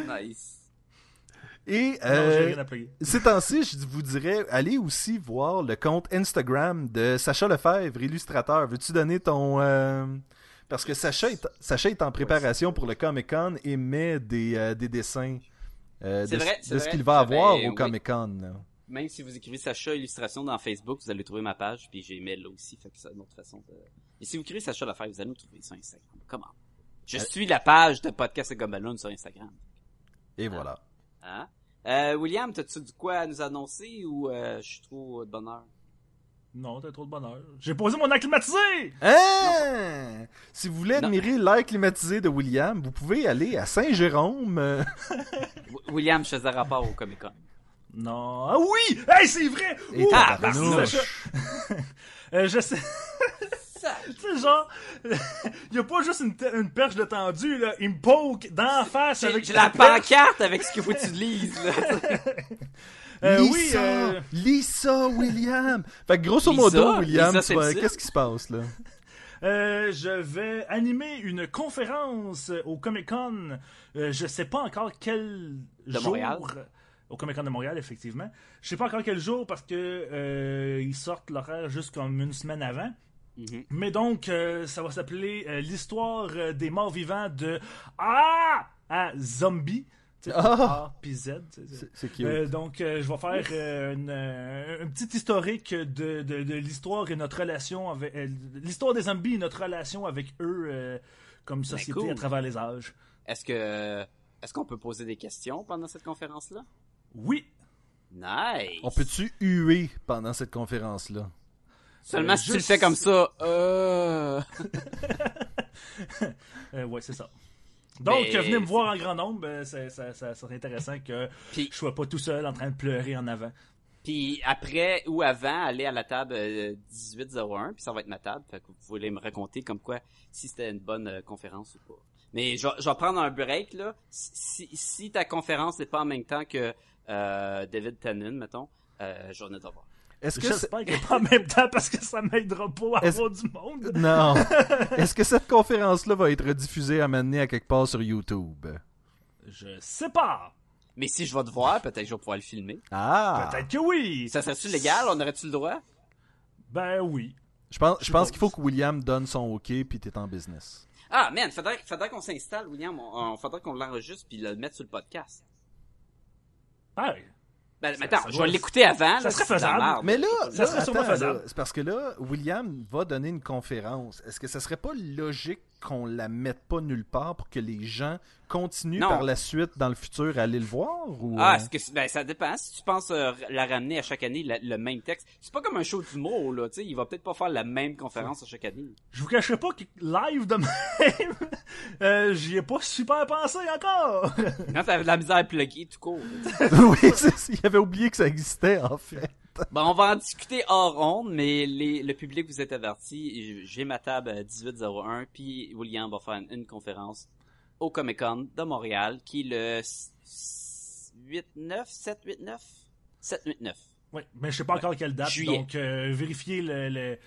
Nice. Et non, euh, rien à plugger. ces temps-ci, je vous dirais, allez aussi voir le compte Instagram de Sacha Lefebvre, illustrateur. Veux-tu donner ton... euh, Parce que Sacha est, Sacha est en préparation pour le Comic-Con et met des, euh, des dessins euh, de, vrai, de c'est ce qu'il va avoir Ben, au oui. Comic-Con. là. Même si vous écrivez Sacha Illustration dans Facebook, vous allez trouver ma page, puis j'ai mail là aussi, fait que c'est une autre façon de... Et si vous écrivez Sacha Lafayette, vous allez nous trouver sur Instagram. Comment? Je Euh, suis la page de Podcast et Gumballoon sur Instagram. Et voilà. Hein? Euh, William, t'as-tu du quoi à nous annoncer ou euh, je suis trop de bonheur? Non, t'as trop de bonheur. J'ai posé mon air climatisé! Hein? Si vous voulez admirer l'air climatisé de William, vous pouvez aller à Saint-Jérôme. William, je faisais rapport au Comic Con. Non. Ah oui! Hey, c'est vrai! Et Ouh. Euh, je sais. Tu sais, genre, il y a pas juste une, perche de tendu, là. Il me poke d'en face avec la pancarte avec ce qu'il faut que tu lises, là. Euh, Lisa, oui, euh, Lisa, William. Fait que grosso Lisa? modo, William, Lisa, qu'est-ce qui se passe là? Euh, je vais animer une conférence au Comic Con. Euh, je sais pas encore quel De jour. Montréal? Au Comic Con de Montréal, effectivement. Je sais pas encore quel jour parce que euh, ils sortent l'horaire juste comme une semaine avant. Mhm. Mais donc, euh, ça va s'appeler euh, l'histoire euh, des morts vivants de A à Zombie. Ah! A puis Z. C'est- cute. euh, donc, euh, je vais faire euh, une, euh, un petit historique de, de, de l'histoire et notre relation avec euh, l'histoire des zombies et notre relation avec eux euh, comme société cool. à travers les âges. Est-ce que est-ce qu'on peut poser des questions pendant cette conférence-là? Oui, Nice! On peut-tu huer pendant cette conférence-là? Seulement Euh, si tu le fais comme ça. Euh... euh, ouais, c'est ça. Donc, Mais- venez me voir en grand nombre. euh, ça, ça, ça serait intéressant que Puis- je sois pas tout seul en train de pleurer en avant. Puis après ou avant, aller à la table euh, 1801, puis ça va être ma table. Fait que vous pouvez me raconter comme quoi si c'était une bonne euh, conférence ou pas. Mais je, vais- je vais prendre un break là. Si, si, ta conférence n'est pas en même temps que euh, David Tennant, mettons, euh, te voir. Est-ce que c'est- J'espère que pas en même temps parce que ça m'aidera pas à Est-ce- avoir du monde. non Est-ce que cette conférence-là va être diffusée à mener à quelque part sur YouTube? Je sais pas. Mais si je vais te voir, peut-être que je vais pouvoir le filmer. Ah Peut-être que oui. Ça serait-tu légal? On aurait-tu le droit? Ben oui. Je pense, je pense qu'il faut que William donne son OK puis t'es en business. Ah, man, faudrait, faudrait qu'on s'installe, William. On, on- faudrait qu'on l'enregistre puis le mette sur le podcast. Ben, Ben, Ça- attends, ça je vais l'écouter avant. ça là, serait faisable. Mais là, Ça là, serait sûrement attends, faisable. c'est parce que là, William va donner une conférence. Est-ce que ça serait pas logique qu'on la mette pas nulle part pour que les gens continuent Non. par la suite dans le futur à aller le voir ou Ah, euh, est-ce que c'est- ben, ça dépend. Si tu penses euh, la ramener à chaque année la- le même texte, c'est pas comme un show d'humour là. Tu sais, il va peut-être pas faire la même conférence à chaque année. je vous cacherai pas que live de même, euh, j'y ai pas super pensé encore. Quand t'avais de la misère à plugger tout court. oui, c'est- il avait oublié que ça existait en fait. Bon, on va en discuter hors ronde, mais les, le public vous êtes averti. J'ai ma table à 1801, puis William va faire une, une conférence au Comic Con de Montréal, qui est le 8-9, 7-8-9, 7-8-9. Oui, mais je sais pas encore quelle date. Juillet. Donc, euh, vérifiez le- le-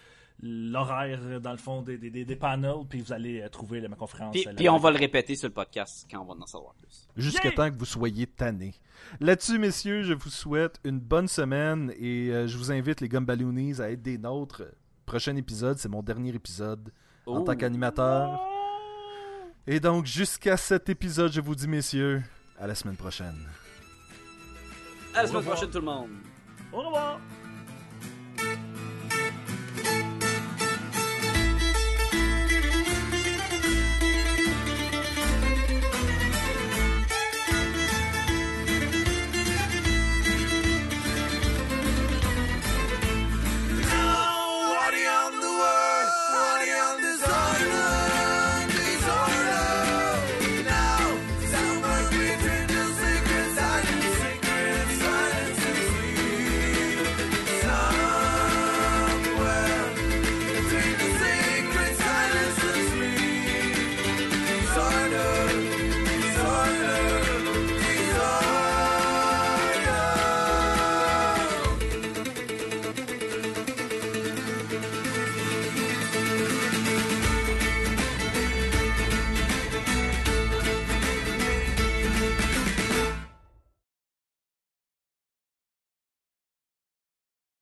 l'horaire, euh, dans le fond, des, des, des, des panels, puis vous allez euh, trouver la- ma conférence. Puis, euh, puis on va le répéter sur le podcast quand on va en savoir plus. Jusqu'à Yeah! temps que vous soyez tannés. Là-dessus, messieurs, je vous souhaite une bonne semaine et euh, je vous invite, les Gumballoonies, à être des nôtres. Prochain épisode, c'est mon dernier épisode en Oh. tant qu'animateur. Et donc, jusqu'à cet épisode, je vous dis, messieurs, à la semaine prochaine. À la semaine prochaine tout le monde. Au revoir!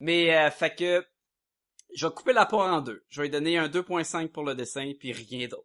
Mais, euh, fait que, je vais couper la en deux. Je vais lui donner un 2.5 pour le dessin, puis rien d'autre.